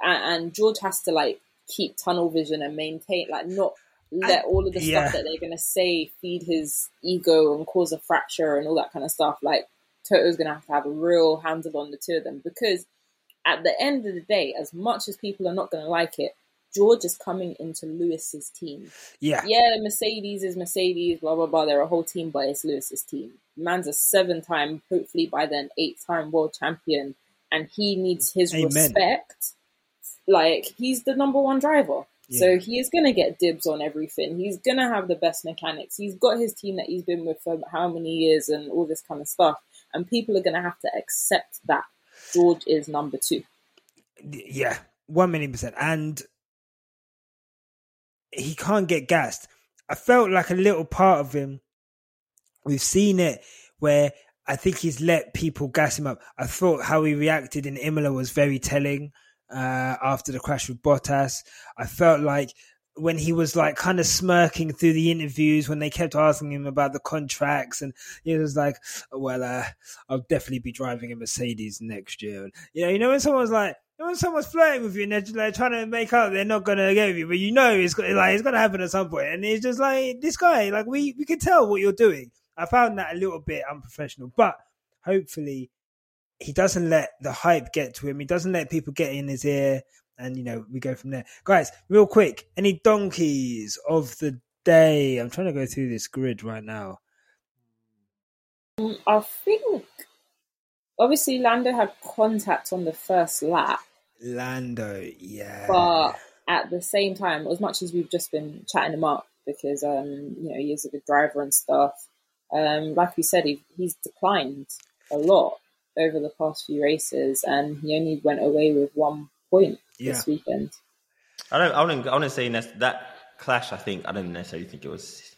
And, and George has to like keep tunnel vision and maintain, like, not let all of the yeah. stuff that they're going to say feed his ego and cause a fracture and all that kind of stuff. Like Toto's going to have to have a real handle on the two of them because at the end of the day, as much as people are not going to like it, George is coming into Lewis's team. yeah. Yeah, Mercedes is Mercedes, blah blah blah. They're a whole team, but it's Lewis's team. Man's a seven-time, hopefully by then eight-time world champion, and he needs his Amen. respect. Like he's the number one driver, Yeah. so he is gonna get dibs on everything. He's gonna have the best mechanics. He's got his team that he's been with for how many years, and all this kind of stuff. And people are gonna have to accept that George is number two. Yeah, one million percent. And he can't get gassed. I felt like a little part of him. We've seen it where I think he's let people gas him up. I thought how he reacted in Imola was very telling uh, after the crash with Bottas. I felt like when he was like kind of smirking through the interviews when they kept asking him about the contracts and he was like, well, uh, I'll definitely be driving a Mercedes next year. And, you know, you know when someone's like, when someone's flirting with you and they're like trying to make out they're not gonna get with you, but you know it's like it's gonna happen at some point. And it's just like this guy, like we we can tell what you're doing. I found that a little bit unprofessional, but hopefully he doesn't let the hype get to him. He doesn't let people get in his ear, and you know we go from there. Guys, real quick, any donkeys of the day? I'm trying to go through this grid right now. Um, I think obviously Lando had contact on the first lap, Lando, yeah, but at the same time, as much as we've just been chatting him up because um, you know he is a good driver and stuff, um, like we said, he, he's declined a lot over the past few races, and he only went away with one point Yeah. this weekend. I don't. I wouldn't. I wouldn't say that that clash. I think I don't necessarily think it was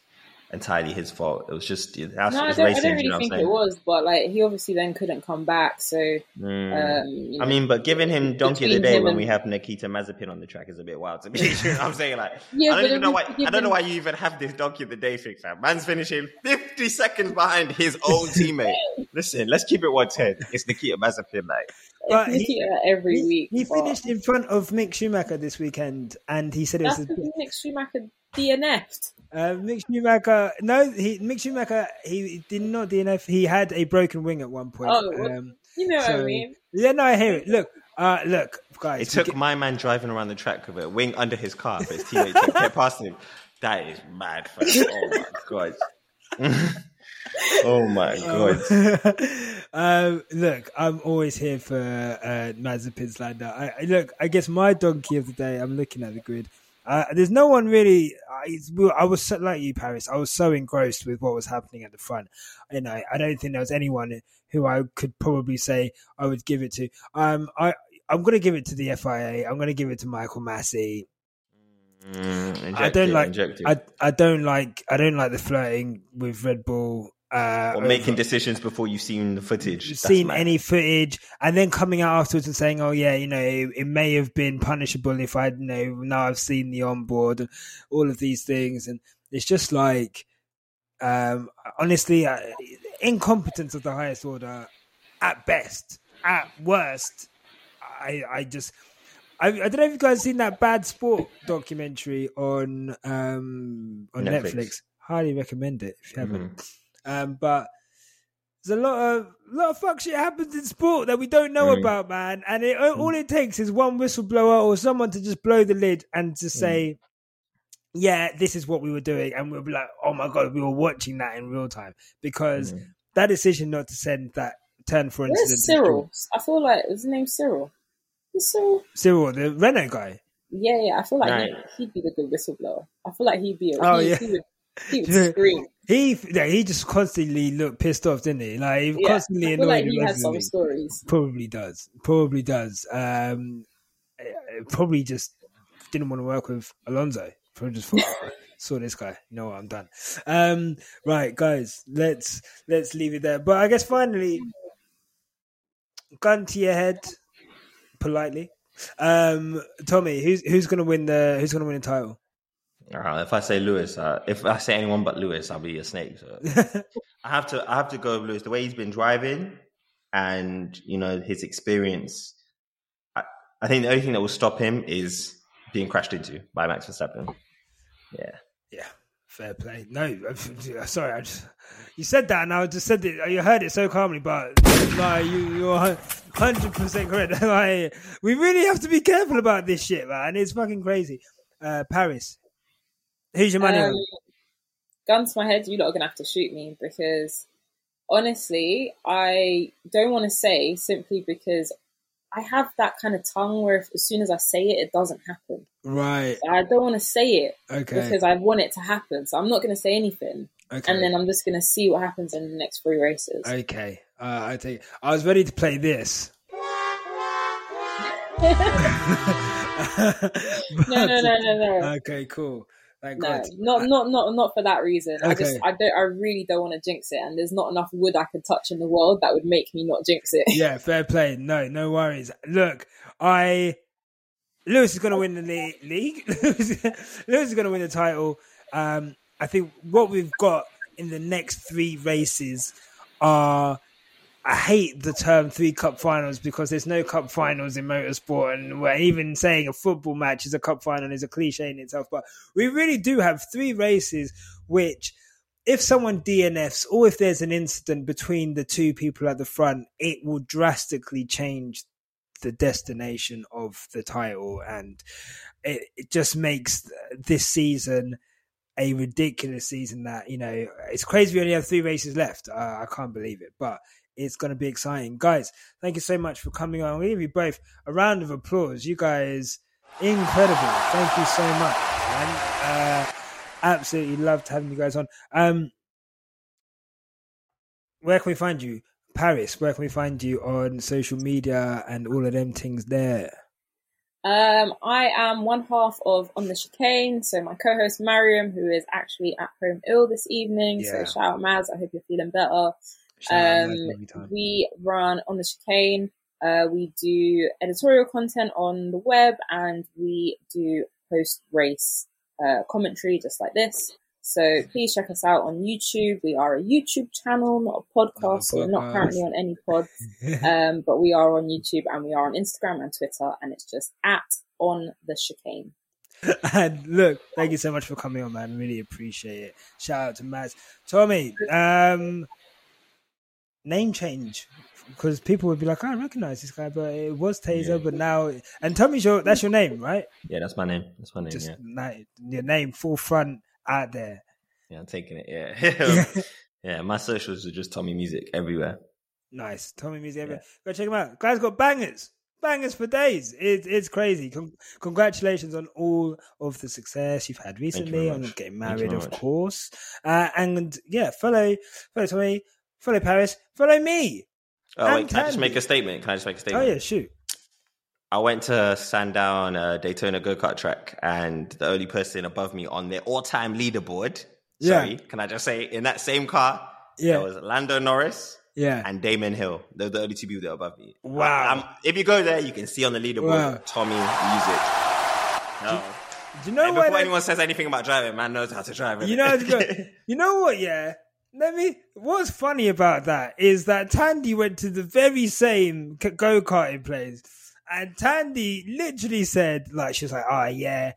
entirely his fault. It was just that's No, I it was don't, I don't you really know think it was, but like he obviously then couldn't come back, so Mm. um, you know, I mean, but giving him donkey of the day when and- we have Nikita Mazepin on the track is a bit wild to me. you know I'm saying? Like, Yeah, I don't even know why. least give I don't know why you even have this donkey of the day thing, fam. Man's finishing 50 seconds behind his own teammate. Listen, let's keep it 110. It's Nikita Mazepin, like. But it's he- every he, week. he but- finished in front of Mick Schumacher this weekend, and he said it was. That's a- because Mick Schumacher DNF'd. Uh, Mick Schumacher, no, he Mick Schumacher, he did not DNF. He had a broken wing at one point. Oh, what- um, You know what I mean? yeah, no, I hear it. Look, uh, look, guys. It took get- my man driving around the track with a wing under his car for his teammate to get past him. That is mad, fam. Oh my god. oh my god. um, look, I'm always here for uh, Mazepin's Lando. I, I look, I guess my donkey of the day. I'm looking at the grid. Uh, there's no one really. I, I was so, like you, Paris. I was so engrossed with what was happening at the front. You know, I don't think there was anyone who I could probably say I would give it to. Um, I I'm going to give it to the FIA. I'm going to give it to Michael Masi. Mm, I don't like. I I don't like. I don't like the flirting with Red Bull. Uh, or making over- decisions before you've seen the footage. Seen any footage and then coming out afterwards and saying, "Oh yeah, you know, it, it may have been punishable if I, you know, now I've seen the onboard, and all of these things." And it's just like, um, honestly, uh, incompetence of the highest order, at best. At worst, I, I just. I, I don't know if you guys seen that bad sport documentary on um on Netflix. Netflix. Highly recommend it if you haven't. Mhm. Um, but there's a lot of lot of fuck shit happens in sport that we don't know Mm. about, man. And it, all it takes is one whistleblower or someone to just blow the lid and to say, "Yeah, this is what we were doing," and we'll be like, "Oh my god, we were watching that in real time." Because Mm. that decision not to send that ten for Where's instance. Cyril? I feel like was his name Cyril. Is Cyril? Cyril, the Renault guy. Yeah, yeah. I feel like Right. he'd, he'd be the good whistleblower. I feel like he'd be. A, Oh, he, yeah. he would, he would scream. He yeah, he just constantly looked pissed off, didn't he? Like he Yeah, constantly annoyed like he has some stories. Probably does. Probably does. Um, probably just didn't want to work with Alonso. Probably just thought, "Oh, saw this guy. You know what? I'm done. Um, right, guys. Let's let's leave it there. But I guess finally, gun to your head, politely. Um, Tomi, who's who's gonna win the who's gonna win the title? All right, if I say Lewis, uh, if I say anyone but Lewis, I'll be a snake. So I have to, I have to go with Lewis. The way he's been driving, and you know his experience. I, I think the only thing that will stop him is being crashed into by Max Verstappen. Yeah, Yeah, fair play. No, sorry, I just you said that, and I just said it. You heard it so calmly, but like you, you're hundred percent correct. like we really have to be careful about this shit, man. It's fucking crazy. Uh, Paris, who's your money? Um, gun to my head, you lot are gonna have to shoot me because honestly, I don't want to say simply because I have that kind of tongue where if, as soon as I say it, it doesn't happen. Right. I don't want to say it Okay. because I want it to happen. So I'm not going to say anything, Okay. and then I'm just going to see what happens in the next three races. okay. Uh, I take. I was ready to play this. no, no, no, no, no. Okay, cool. Thank No, God. not not not not for that reason. I just I don't I really don't want to jinx it, and there's not enough wood I could touch in the world that would make me not jinx it. yeah, fair play. No, no worries. Look, I Lewis is going to win the le- league. Lewis is going to win the title. Um, I think what we've got in the next three races are. I hate the term three cup finals because there's no cup finals in motorsport, and we're even saying a football match is a cup final is a cliche in itself. But we really do have three races which if someone DNFs or if there's an incident between the two people at the front, it will drastically change the destination of the title. And it, it just makes this season a ridiculous season that, you know, it's crazy we only have three races left. Uh, I can't believe it. But it's going to be exciting. Guys, thank you so much for coming on. We give you both a round of applause. You guys, incredible. Thank you so much. Man. Uh, absolutely loved having you guys on. Um, where can we find you? Paris, where can we find you on social media and all of them things there? Um, I am one half of On the Chicane, so my co-host Mariam, who is actually at home ill this evening. Yeah. So shout out Maz, I hope you're feeling better. Um, Mike every time. we run On the Chicane. Uh, we do editorial content on the web, and we do post race uh, commentary just like this. So please check us out on YouTube. We are a YouTube channel, not a podcast. So we're not currently on any pods. um, but we are on YouTube and we are on Instagram and Twitter, and it's just at on the chicane. and look, thank you so much for coming on, man. Really appreciate it. Shout out to Maz. Tomi, um, name change. Because people would be like, "Oh, I recognize this guy, but it was Taser, Yeah. but now and Tomi's your that's your name, right? yeah, that's my name. That's my name. Just yeah, na- your name full front out there. yeah, I'm taking it. Yeah, yeah. My socials are just Tomi Music everywhere. Nice. Tomi Music. everywhere. Go check him out. Guy's got bangers. Bangers for days. It, it's crazy. Con- congratulations on all of the success you've had recently, on getting married, of much. course. Uh, and yeah, follow, follow Tomi, follow Paris, follow me. Oh And wait, can I just make a statement? Can I just make a statement? Oh yeah, shoot. I went to Sandown uh, Daytona go kart track, and the only person above me on their all time leaderboard. Yeah. Sorry, can I just say in that same car? Yeah. there was Lando Norris Yeah. and Damon Hill. They're the only two people that are above me. Wow. Um, if you go there, you can see on the leaderboard Wow. Tomi Music. No. Do you know and what? before anyone says anything about driving, man knows how to drive. You know, how to go. you know what? Yeah. Let me. What's funny about that is that Thandie went to the very same go karting place, and Thandie literally said, like, she was like, "Oh yeah."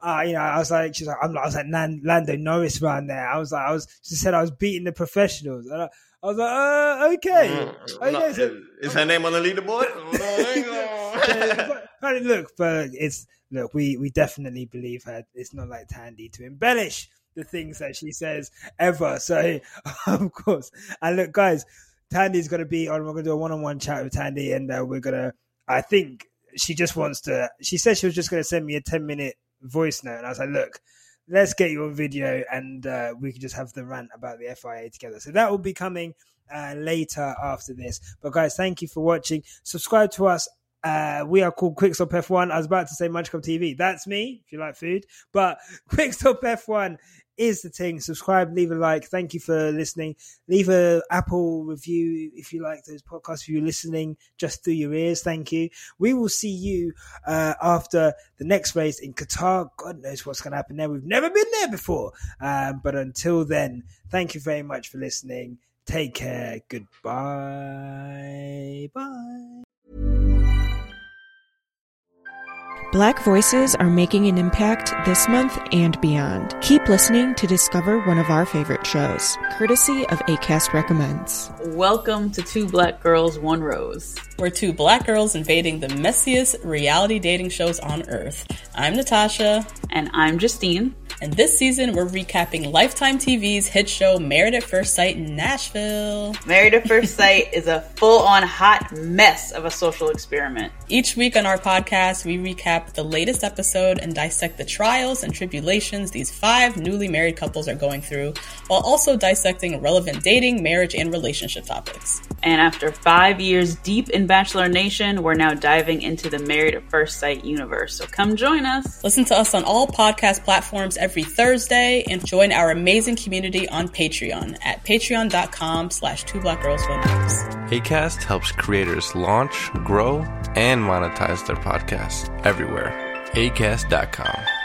Uh, you know, I was like, she's like, I'm, I was like Nan, Lando Norris around there. I was like, I was, she said I was beating the professionals. And I, I was like, uh, okay. Mm, okay, no, so- is her name on the leaderboard? Yeah, but, but look, but it's look, we we definitely believe her. It's not like Thandie to embellish the things that she says ever. So of course, and look, guys, Thandie's going to be on. We're going to do a one-on-one chat with Thandie, and uh, we're going to. I think she just wants to. She said she was just going to send me a ten-minute voice note, and I was like, "Look, let's get you on video, and uh, we can just have the rant about the FIA together." So that will be coming uh, later after this. But guys, thank you for watching. Subscribe to us. Uh, we are called Quickstop F1. I was about to say Munchcom TV. That's me, if you like food. But Quickstop F1 is the thing. Subscribe, leave a like. Thank you for listening. Leave a Apple review if you like those podcasts. If you're listening just through your ears, thank you. We will see you uh, after the next race in Qatar. God knows what's going to happen there. We've never been there before. Um, but until then, thank you very much for listening. Take care. Goodbye. Bye. Black voices are making an impact this month and beyond. Keep listening to discover one of our favorite shows, courtesy of ACAST Recommends. Welcome to Two Black Girls, One Rose. We're two black girls invading the messiest reality dating shows on earth. I'm Natasha. And I'm Justine. And this season, we're recapping Lifetime TV's hit show Married at First Sight in Nashville. Married at First Sight is a full on hot mess of a social experiment. Each week on our podcast, we recap the latest episode and dissect the trials and tribulations these five newly married couples are going through, while also dissecting relevant dating, marriage, and relationship topics. And after five years deep in Bachelor Nation, we're now diving into the Married at First Sight universe. So come join us. Listen to us on all podcast platforms every Thursday and join our amazing community on Patreon at patreon.com slash two black girls one ACAST helps creators launch, grow, and monetize their podcasts everywhere. ACAST.com.